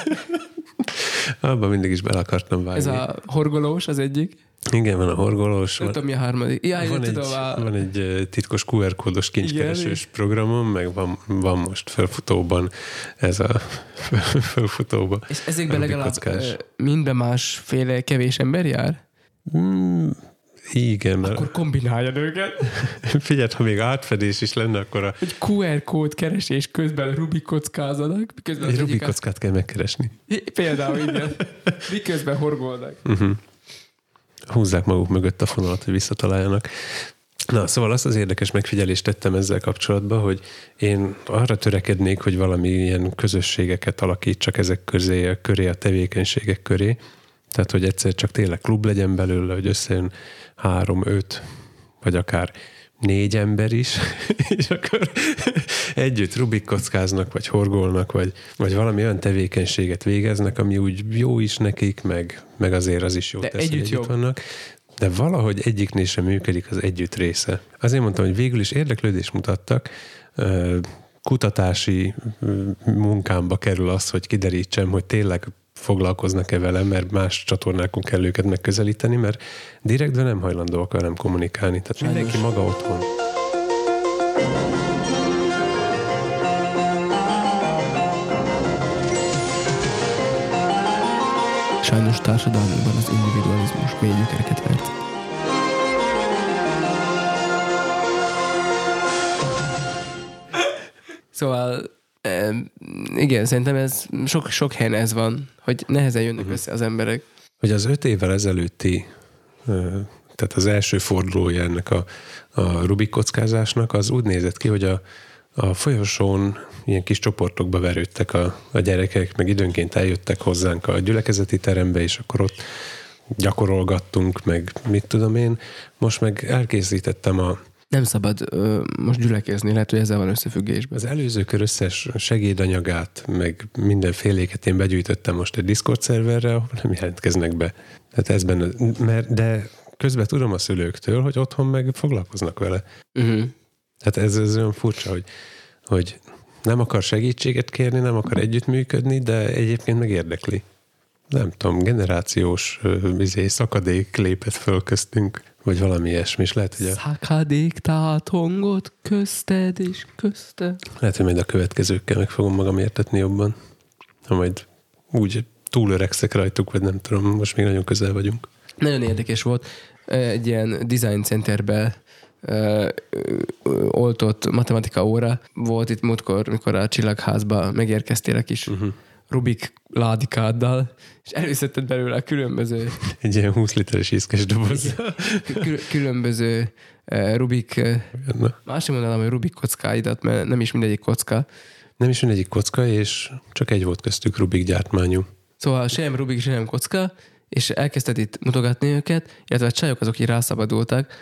Abban mindig is bele akartam vágni. Ez a horgolós az egyik. Igen, van a horgolós, Nem tudom, mi a harmadik. Ja, van, egy, tudom, a... van egy titkos QR kódos kincskeresős Igen. programom, meg van, van most felfutóban ez a felfutóban. És ezekben legalább kockás. minden másféle kevés ember jár? Mm, igen, mert Akkor kombináljad őket. figyeld, ha még átfedés is lenne, akkor a Hogy QR kód keresés közben Rubik kockázanak, miközben egy Rubik egyik az- kockát kell megkeresni. Például igen. Miközben horgolnak. húzzák maguk mögött a fonalat, hogy visszataláljanak. Na, szóval azt az érdekes megfigyelést tettem ezzel kapcsolatban, hogy én arra törekednék, hogy valami ilyen közösségeket alakítsak ezek közé, köré, a tevékenységek köré. Tehát, hogy egyszer csak tényleg klub legyen belőle, hogy összejön három, öt, vagy akár négy ember is, és akkor együtt Rubik kockáznak, vagy horgolnak, vagy, vagy valami olyan tevékenységet végeznek, ami úgy jó is nekik, meg, meg azért az is jó De tesz, hogy együtt jobb. vannak. De valahogy egyiknél sem működik az együtt része. Azért mondtam, hogy végül is érdeklődést mutattak, kutatási munkámba kerül az, hogy kiderítsem, hogy tényleg foglalkoznak-e vele, mert más csatornákon kell őket megközelíteni, mert direktben nem hajlandóak velem kommunikálni. Tehát mindenki maga otthon. Sajnos társadalmunkban az individualizmus mély gyökereket vert. Szóval igen, szerintem ez sok, sok helyen ez van, hogy nehezen jönnek össze az emberek. hogy az öt évvel ezelőtti, tehát az első fordulója ennek a, a Rubik kockázásnak, az úgy nézett ki, hogy a, a folyosón ilyen kis csoportokba verődtek a, a gyerekek, meg időnként eljöttek hozzánk a gyülekezeti terembe, és akkor ott gyakorolgattunk, meg mit tudom én. Most meg elkészítettem a, Nem szabad ö, most gyülekezni, lehet, hogy ezzel van összefüggésben. az előző kör összes segédanyagát, meg mindenféléket én begyűjtöttem most egy Discord szerverre, ahol nem jelentkeznek be. Tehát ez benne, mert, de közben tudom a szülőktől, hogy otthon meg foglalkoznak vele. Uh-huh. Tehát ez, ez olyan furcsa, hogy, hogy nem akar segítséget kérni, nem akar együttműködni, de egyébként meg érdekli. Nem tudom, generációs izé, szakadék lépett föl köztünk, vagy valami ilyesmi, és lehet, hogy, a, Szakadék tehát hongot közted és közte. lehet, hogy majd a következőkkel meg fogom magam értetni jobban. Ha majd úgy túl öregszek rajtuk, vagy nem tudom, most még nagyon közel vagyunk. Nagyon érdekes volt. Egy ilyen design centerbe ö, ö, oltott matematika óra volt itt múltkor, mikor a csillagházba megérkeztél a kis uh-huh. Rubik ládikáddal, és előszedted belőle a különböző, Egy ilyen 20 literes iszkes doboz. kül- különböző ö, Rubik, Na, más sem mondanám, hogy Rubik kockáidat, mert nem is mindegyik kocka. Nem is mindegyik kocka, és csak egy volt köztük Rubik gyártmányú. Szóval sem Rubik, sem kocka, és elkezdted itt mutogatni őket, illetve a csajok azok így rászabadultak,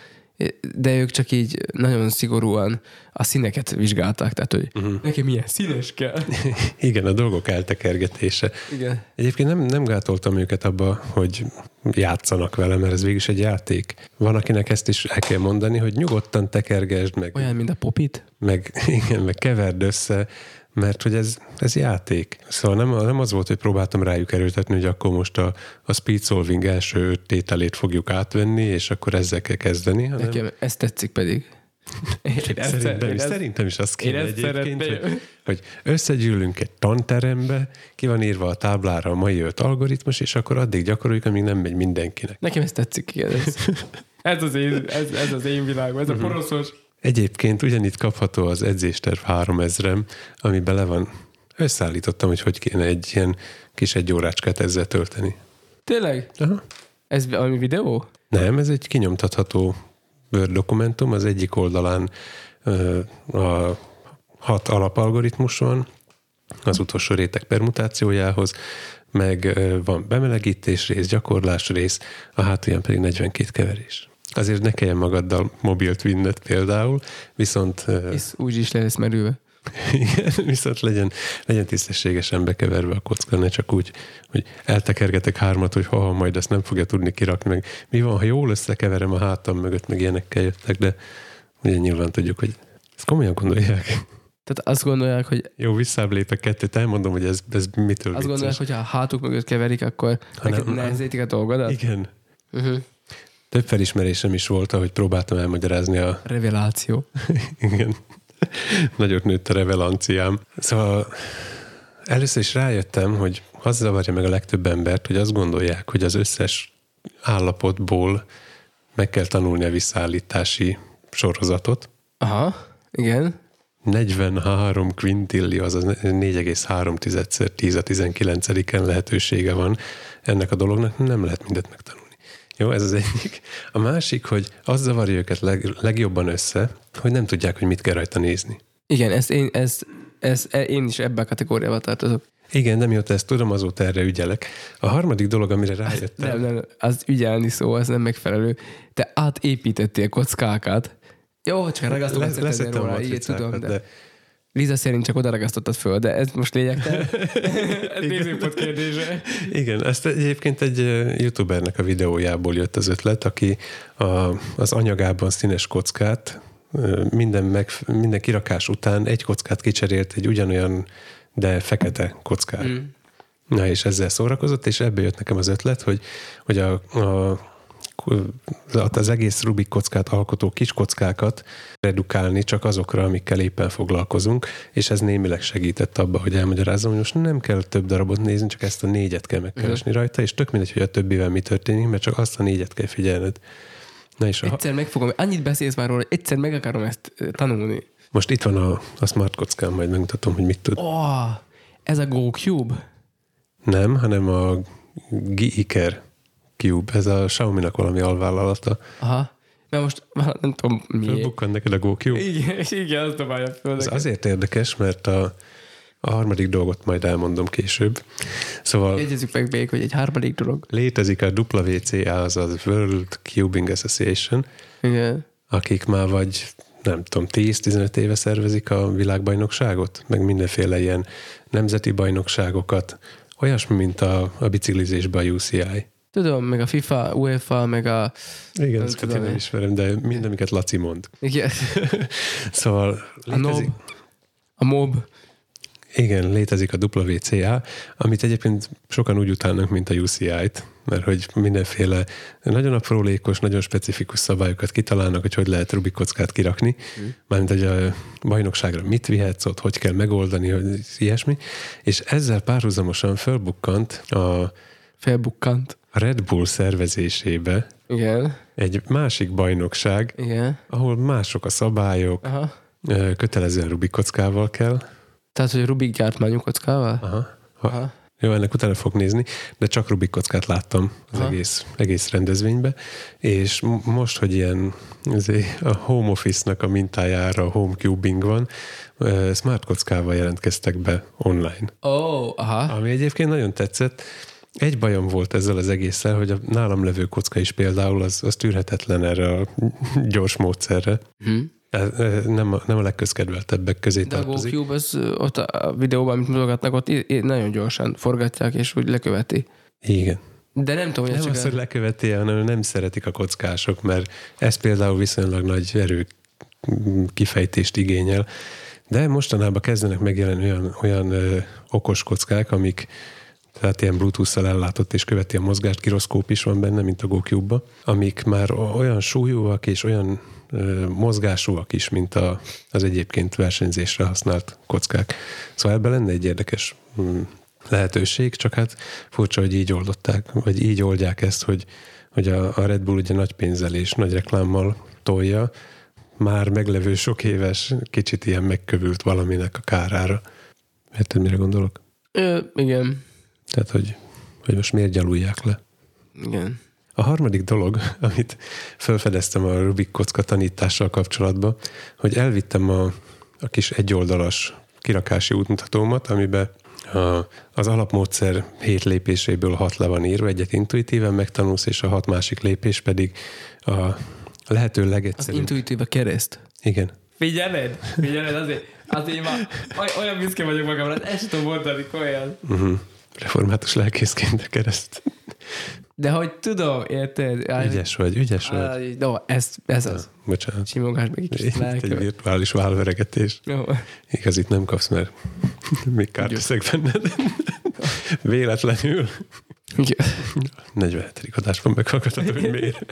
de ők csak így nagyon szigorúan a színeket vizsgálták, tehát hogy uh-huh. nekem milyen színes kell. Igen, a dolgok eltekergetése. Igen. Egyébként nem, nem gátoltam őket abba, hogy játszanak vele, mert ez végül is egy játék. Van, akinek ezt is el kell mondani, hogy nyugodtan tekergesd meg, Olyan, mint a popit. meg, igen, meg keverd össze, mert hogy ez, ez játék. Szóval nem, nem az volt, hogy próbáltam rájuk erőltetni, hogy akkor most a, a speed solving első öt tételét fogjuk átvenni, és akkor ezzel kell kezdeni, hanem Nekem ez tetszik pedig. Én Szerintem, én is, szerintem is azt kéne egyébként, hogy, hogy összegyűlünk egy tanterembe, ki van írva a táblára a mai öt algoritmus, és akkor addig gyakoroljuk, amíg nem megy mindenkinek. Nekem ez tetszik, igen. Ez, ez, az, én, ez, ez az én világom, ez a poroszos. Egyébként ugyanitt kapható az edzésterv 3000 ami bele van. Összeállítottam, hogy hogy kéne egy ilyen kis egy órácskát ezzel tölteni. Tényleg? Aha. Ez valami videó? Nem, ez egy kinyomtatható Word dokumentum, az egyik oldalán ö, a hat alapalgoritmus van, az utolsó réteg permutációjához, meg van bemelegítés rész, gyakorlás rész, a hátulján pedig 42 keverés. Azért ne kelljen magaddal mobilt vinned például, viszont, Ez úgy is le lesz merülve. igen, viszont legyen, legyen tisztességesen bekeverve a kocka, ne csak úgy, hogy eltekergetek hármat, hogy ha majd ezt nem fogja tudni kirakni, meg mi van, ha jól összekeverem a hátam mögött, meg ilyenekkel jöttek, de ugye nyilván tudjuk, hogy ezt komolyan gondolják. Tehát azt gondolják, hogy Jó, visszább lépek kettőt, elmondom, hogy ez, ez mitől azt vicces. gondolják, hogy ha a hátuk mögött keverik, akkor Ha nem- nehezítik a dolgodat. Igen. Uh-huh. Több felismerésem is volt, ahogy próbáltam elmagyarázni a... Reveláció. Igen. Nagyot nőtt a revelanciám. Szóval először is rájöttem, hogy az zavarja meg a legtöbb embert, hogy azt gondolják, hogy az összes állapotból meg kell tanulni a visszaállítási sorozatot. Aha, igen. 43 quintillió, azaz 4,3-szer 10 a 19-en lehetősége van ennek a dolognak, nem lehet mindent megtanulni. Jó, ez az egyik. A másik, hogy az zavarja őket leg, legjobban össze, hogy nem tudják, hogy mit kell rajta nézni. Igen, ezt én, ezt, ezt, én is ebbe a kategóriába tartozok. Igen, de mióta ezt tudom, azóta erre ügyelek. A harmadik dolog, amire rájöttem, Nem, nem, az ügyelni szó, az nem megfelelő. Te átépítettél kockákat. Jó, csak ragasztókat le, leszettem a róla, így tudom, de... de Liza szerint csak oda ragasztottad föl, de ez most lényegtelen. ez nézőpont kérdése. Igen, ezt egyébként egy youtubernek a videójából jött az ötlet, aki a, az anyagában színes kockát minden, meg, minden kirakás után egy kockát kicserélt egy ugyanolyan, de fekete kockát. Mm. Na és ezzel szórakozott, és ebből jött nekem az ötlet, hogy, hogy a, a az egész Rubik kockát alkotó kis kockákat redukálni csak azokra, amikkel éppen foglalkozunk, és ez némileg segített abba, hogy elmagyarázom, hogy most nem kell több darabot nézni, csak ezt a négyet kell megkeresni rajta, és tök mindegy, hogy a többivel mi történik, mert csak azt a négyet kell figyelned. Na és a, Egyszer megfogom, annyit beszélsz már róla, egyszer meg akarom ezt ö, tanulni. most itt van a, a smart kockám, majd megmutatom, hogy mit tud. Oh, ez a GoCube? Nem, hanem a Giker Cube, ez a Xiaomi-nak valami alvállalata. Aha. Mert most már nem tudom miért. Fölbukkan neked a GoCube? Igen, igen, azt dobálja föl. Ez azért érdekes, mert a, a harmadik dolgot majd elmondom később. Szóval Jegyezzük meg még, hogy egy harmadik dolog. létezik a WCA, azaz World Cubing Association, Igen. akik már vagy nem tudom, 10-15 éve szervezik a világbajnokságot, meg mindenféle ilyen nemzeti bajnokságokat, olyasmi, mint a, a biciklizésben a UCI. Tudom, meg a FIFA, UEFA, meg a... Igen, ezeket én nem ismerem, de mind, amiket Laci mond. Igen. Szóval A NOB. létezik, A MOB. Igen, létezik a WCA, amit egyébként sokan úgy utálnak, mint a UCI-t, mert hogy mindenféle nagyon aprólékos, nagyon specifikus szabályokat kitalálnak, hogy hogy lehet Rubik kockát kirakni, mm. mármint, hogy a bajnokságra mit vihetsz ott, hogy kell megoldani, hogy ilyesmi, és ezzel párhuzamosan fölbukkant a, Felbukkant. A Red Bull szervezésébe Igen, egy másik bajnokság, igen. ahol mások a szabályok, Aha. kötelezően Rubik kockával kell. Tehát, hogy Rubik gyártmányú kockával? Aha. Ha, Aha. Jó, ennek utána fog nézni, de csak Rubik kockát láttam az Aha. egész, egész rendezvénybe, és most, hogy ilyen azért a home office-nak a mintájára home cubing van, smart kockával jelentkeztek be online. Ó, oh, aha. Ami egyébként nagyon tetszett. Egy bajom volt ezzel az egésszel, hogy a nálam levő kocka is például az, az tűrhetetlen erre a gyors módszerre. Hm. Ö, Nem a, nem a legközkedveltebbek közé De a tartozik. GoCube, az ott a videóban, amit mutogatnak, ott nagyon gyorsan forgatják, és úgy leköveti. Igen. De nem tudom, hogy Nem csak az, hogy leköveti, hanem nem szeretik a kockások, mert ez például viszonylag nagy erő kifejtést igényel. De mostanában kezdenek megjelenni olyan, olyan ö, okos kockák, amik tehát ilyen Bluetooth-szal ellátott és követi a mozgást, giroszkóp is van benne, mint a GoCube-ba, amik már olyan súlyúak és olyan mozgásúak is, mint a, az egyébként versenyzésre használt kockák. Szóval ebben lenne egy érdekes mm, lehetőség, csak hát furcsa, hogy így oldották, vagy így oldják ezt, hogy, hogy a, a Red Bull ugye nagy pénzzel és nagy reklámmal tolja, már meglevő sok éves, kicsit ilyen megkövült valaminek a kárára. Érted, mire gondolok? Ö, igen. Tehát, hogy, hogy most miért gyalulják le. Igen. A harmadik dolog, amit felfedeztem a Rubik kocka tanítással kapcsolatban, hogy elvittem a, a kis egyoldalas kirakási útmutatómat, amiben a, az alapmódszer hét lépéséből hat le van írva, egyet intuitíven megtanulsz, és a hat másik lépés pedig a lehető Az legegyszerűbb. intuitív a kereszt. Igen. Figyeled? Figyeled, azért, azért már oly- olyan büszke vagyok magamra, ezt tudom mondani, olyan. Uh-huh. Református lelkészként kereszt. De hogy tudom, érted? Áj, Ügyes vagy, ügyes vagy. áj, No, ez, ez az. Bocsánat. Simogass meg egy Itt egy virtuális válveregetés. Jó. Igaz, itt nem kapsz, mert még kárt teszek benned. Véletlenül. Igen. 47. adásban meghallgathatod, hogy miért.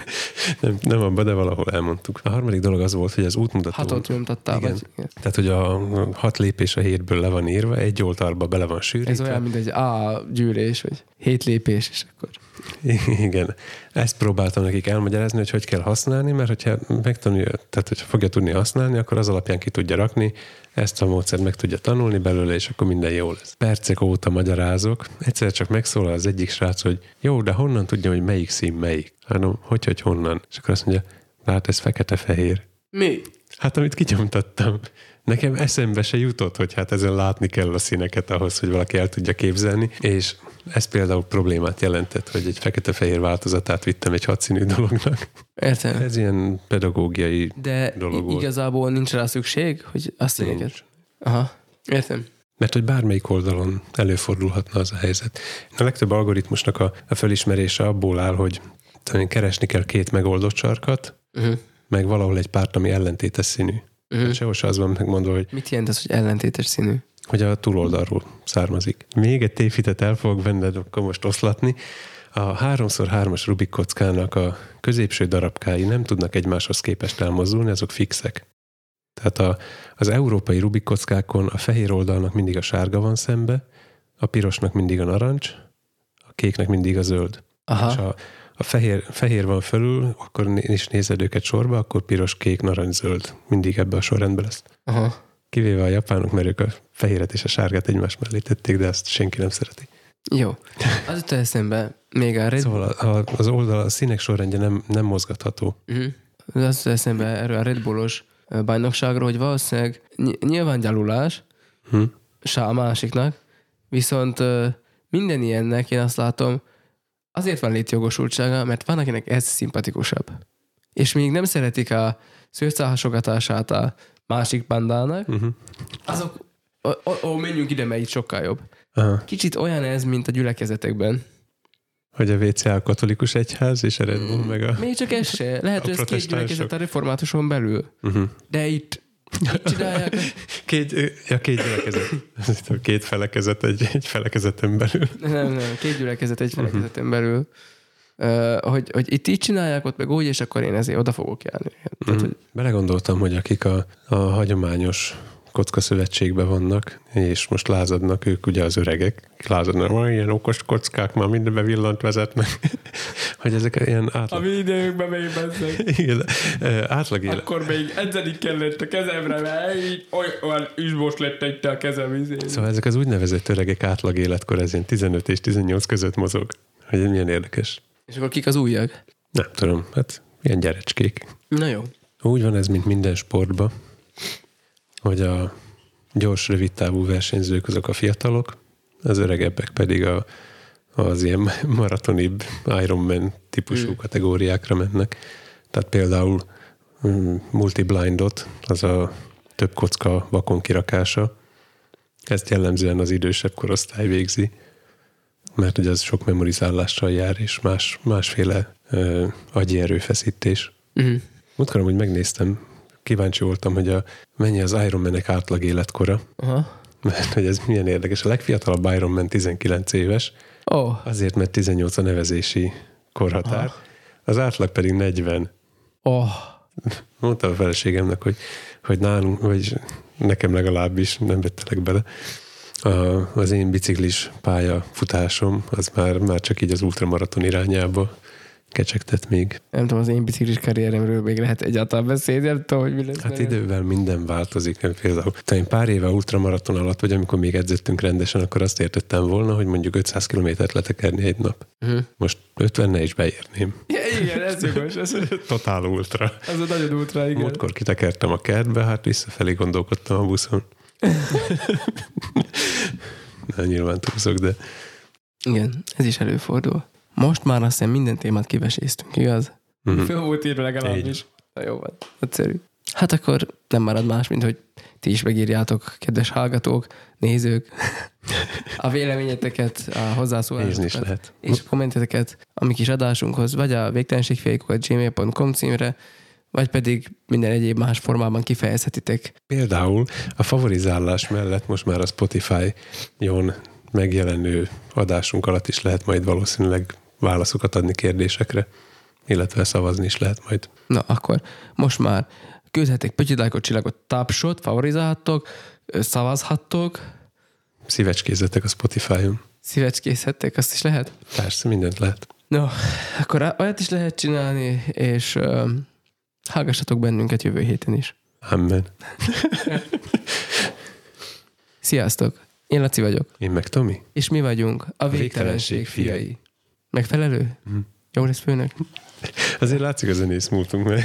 Nem, nem abban, de valahol elmondtuk. A harmadik dolog az volt, hogy az útmutató... Hatot nyomtattál, Igen. vagy? Igen. Tehát, hogy a hat lépés a hétből le van írva, egy oldalba bele van sűrítve. Ez olyan, mint egy A gyűrés, vagy hét lépés, és akkor... Igen. Ezt próbáltam nekik elmagyarázni, hogy hogy kell használni, mert hogyha megtanulja, tehát hogyha fogja tudni használni, akkor az alapján ki tudja rakni, ezt a módszert meg tudja tanulni belőle, és akkor minden jó lesz. Percek óta magyarázok, egyszer csak megszólal az egyik srác, hogy jó, de honnan tudja, hogy melyik szín melyik? Hát, hogy, hogy honnan? És akkor azt mondja, hát ez fekete-fehér. Mi? Hát amit kinyomtattam. Nekem eszembe se jutott, hogy hát ezen látni kell a színeket ahhoz, hogy valaki el tudja képzelni, és ez például problémát jelentett, hogy egy fekete-fehér változatát vittem egy hatszínű dolognak. Értem. Ez ilyen pedagógiai De dolog volt. igazából nincs rá szükség, hogy azt Nincs. Aha. Értem. Mert hogy bármelyik oldalon előfordulhatna az a helyzet. A legtöbb algoritmusnak a, a felismerése abból áll, hogy talán keresni kell két megoldott sarkat, Uh-huh. meg valahol egy párt, ami ellentétes színű. Uh-huh. Sehol se az van megmondva, hogy Mit jelent ez, hogy ellentétes színű? Hogy a túloldalról származik. Még egy tévhitet el fogok benned akkor most oszlatni. A 3x3-as Rubik kockának a középső darabkái nem tudnak egymáshoz képest elmozdulni, azok fixek. Tehát a, az európai Rubik kockákon a fehér oldalnak mindig a sárga van szembe, a pirosnak mindig a narancs, a kéknek mindig a zöld. Aha. És a, a fehér, fehér van fölül, akkor is nézed őket sorba, akkor piros, kék, narancs, zöld. Mindig ebbe a sorrendben lesz. Aha. Kivéve a japánok, mert ők a fehéret és a sárgát egymás mellé tették, de ezt senki nem szereti. Jó. Az jutott eszembe, még a Red Szóval a, a, az oldal, a színek sorrendje nem, nem mozgatható. Uh-huh. Az jutott eszembe erről a Red Bullos bajnokságról, hogy valószínűleg ny- nyilván gyalulás Hm? se a másiknak, viszont minden ilyennek én azt látom, azért van létjogosultsága, mert van, akinek ez szimpatikusabb. És még nem szeretik a szőrcálhasogatását a másik bandának, Uh-huh. azok, ó, ó, menjünk ide, mert itt sokkal jobb. Aha. Kicsit olyan ez, mint a gyülekezetekben. Hogy a WCA a katolikus egyház, és a Red Bull meg a... Még csak ez se. Lehet, hogy ez két gyülekezet a reformátuson belül. Uh-huh. De itt, itt csinálják. Két, ja, két gyülekezet. Két felekezet egy, egy felekezeten belül. Nem, nem, két gyülekezet egy felekezeten belül. Uh, hogy, hogy itt így csinálják, ott meg úgy, és akkor én ezért oda fogok járni. Tehát, Mm. hogy, Belegondoltam, hogy akik a, a hagyományos kocka szövetségben vannak, és most lázadnak ők ugye az öregek, lázadnak, van ilyen okos kockák, már mindenbe villant vezetnek, hogy ezek ilyen A átlag, mi időnkben még bezzeg. igen, átlag élet, Akkor még edzeni kellett a kezemre, mert így olyan üzmos lett egy a kezem izé. Szóval ezek az úgynevezett öregek átlag életkor, ez ilyen 15 és 18 között mozog. Hogy ez milyen érdekes. És akkor kik az újak? Nem tudom, hát ilyen gyerecskék. Na jó. Úgy van ez, mint minden sportban, hogy a gyors, rövid távú versenyzők azok a fiatalok, az öregebbek pedig a, az ilyen maratonibb Ironman típusú Mm. kategóriákra mennek. Tehát például mm, multiblindot, az a több kocka vakon kirakása, ezt jellemzően az idősebb korosztály végzi, mert ugye az sok memorizálással jár, és más, másféle ö, agyi erőfeszítés. Uh-huh. Múltkor hogy megnéztem, kíváncsi voltam, hogy a, mennyi az Ironman-nek átlag életkora, Aha. mert hogy ez milyen érdekes. A legfiatalabb Ironman 19 éves, oh, azért, mert 18 a nevezési korhatár, az átlag pedig 40. oh. Mondtam a feleségemnek, hogy, hogy nálunk, vagy nekem legalábbis nem vettelek bele, a, az én biciklis pályafutásom, az már, már csak így az ultramaraton irányába kecsegtet még. Nem tudom, az én biciklis karrieremről még lehet egyáltalán beszélni, nem tudom, hogy mi lesz. Hát idővel minden változik. Nem, Például talán pár éve ultramaraton alatt, vagy amikor még edzettünk rendesen, akkor azt értettem volna, hogy mondjuk 500 kilométert letekerni egy nap. Uh-huh. Most 50 is beérném. Ja, igen, ez jogos, ez, Totál ultra. ez a nagyon útra, igen. Múltkor kitekertem a kertbe, hát visszafelé gondolkodtam a buszon. Na, nyilván túlzok, de Igen, ez is előfordul. Most már azt hiszem minden témát kiveséztünk, igaz? Mhm. Föl volt írva legalábbis. Na jó van, egyszerű. Hát akkor nem marad más, mint hogy ti is megírjátok, kedves hallgatók, nézők, a véleményeteket, a hozzászólásokat lehet. és a kommenteteket a mi kis adásunkhoz, vagy a végtelenségfékokat gmail.com címre, vagy pedig minden egyéb más formában kifejezhetitek. Például a favorizálás mellett most már a Spotify-on megjelenő adásunk alatt is lehet majd valószínűleg válaszokat adni kérdésekre, illetve szavazni is lehet majd. Na, akkor most már küldhetek pötyilákot, csillagot, tapsot, favorizálhattok, szavazhattok, Szívecskézzetek a Spotify-on. szívecskészhettek, azt is lehet? Persze, mindent lehet. No, akkor olyat is lehet csinálni, és uh, hallgassatok bennünket jövő héten is. Amen. Sziasztok! Én Laci vagyok, Én meg Tomi? és mi vagyunk a végtelenség végtelenség fiai. fiai. Megfelelő? Mhm. Jó lesz főnök? Azért látszik a zenész múltunk, mert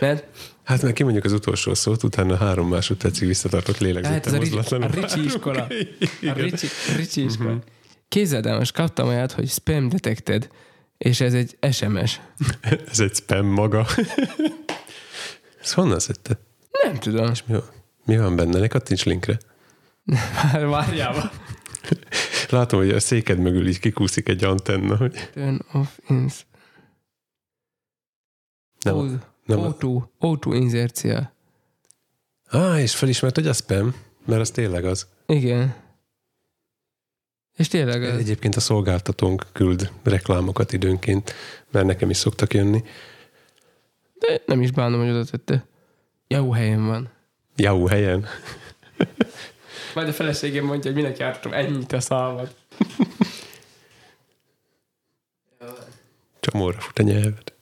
Mert hát meg kimondjuk az utolsó szót, utána három másodpercig visszatartott hát a, Ricsi, mozdulatlanul a Ricsi iskola. A. Ricsi, a Ricsi iskola. Képzeld el, most kaptam olyat, hogy spam detected, és ez egy SMS. Ez egy spam maga. Ez honnan szedte? Nem tudom. És mi van, mi van benne? Ne kattints linkre. Már. Látom, hogy a széked mögül így kikúszik egy antenna, hogy Turn off ins. nem, O- nem O2, O2 inzercia. Á, és felismert, hogy a spam, mert az tényleg az. Igen. És tényleg az. Egyébként a szolgáltatónk küld reklámokat időnként, mert nekem is szoktak jönni. De nem is bánom, hogy oda tette. Jó helyen van. Jau helyen. Majd a feleségem mondja, hogy minek jártam ennyit a szalmat. Csomóra fut a nyelved.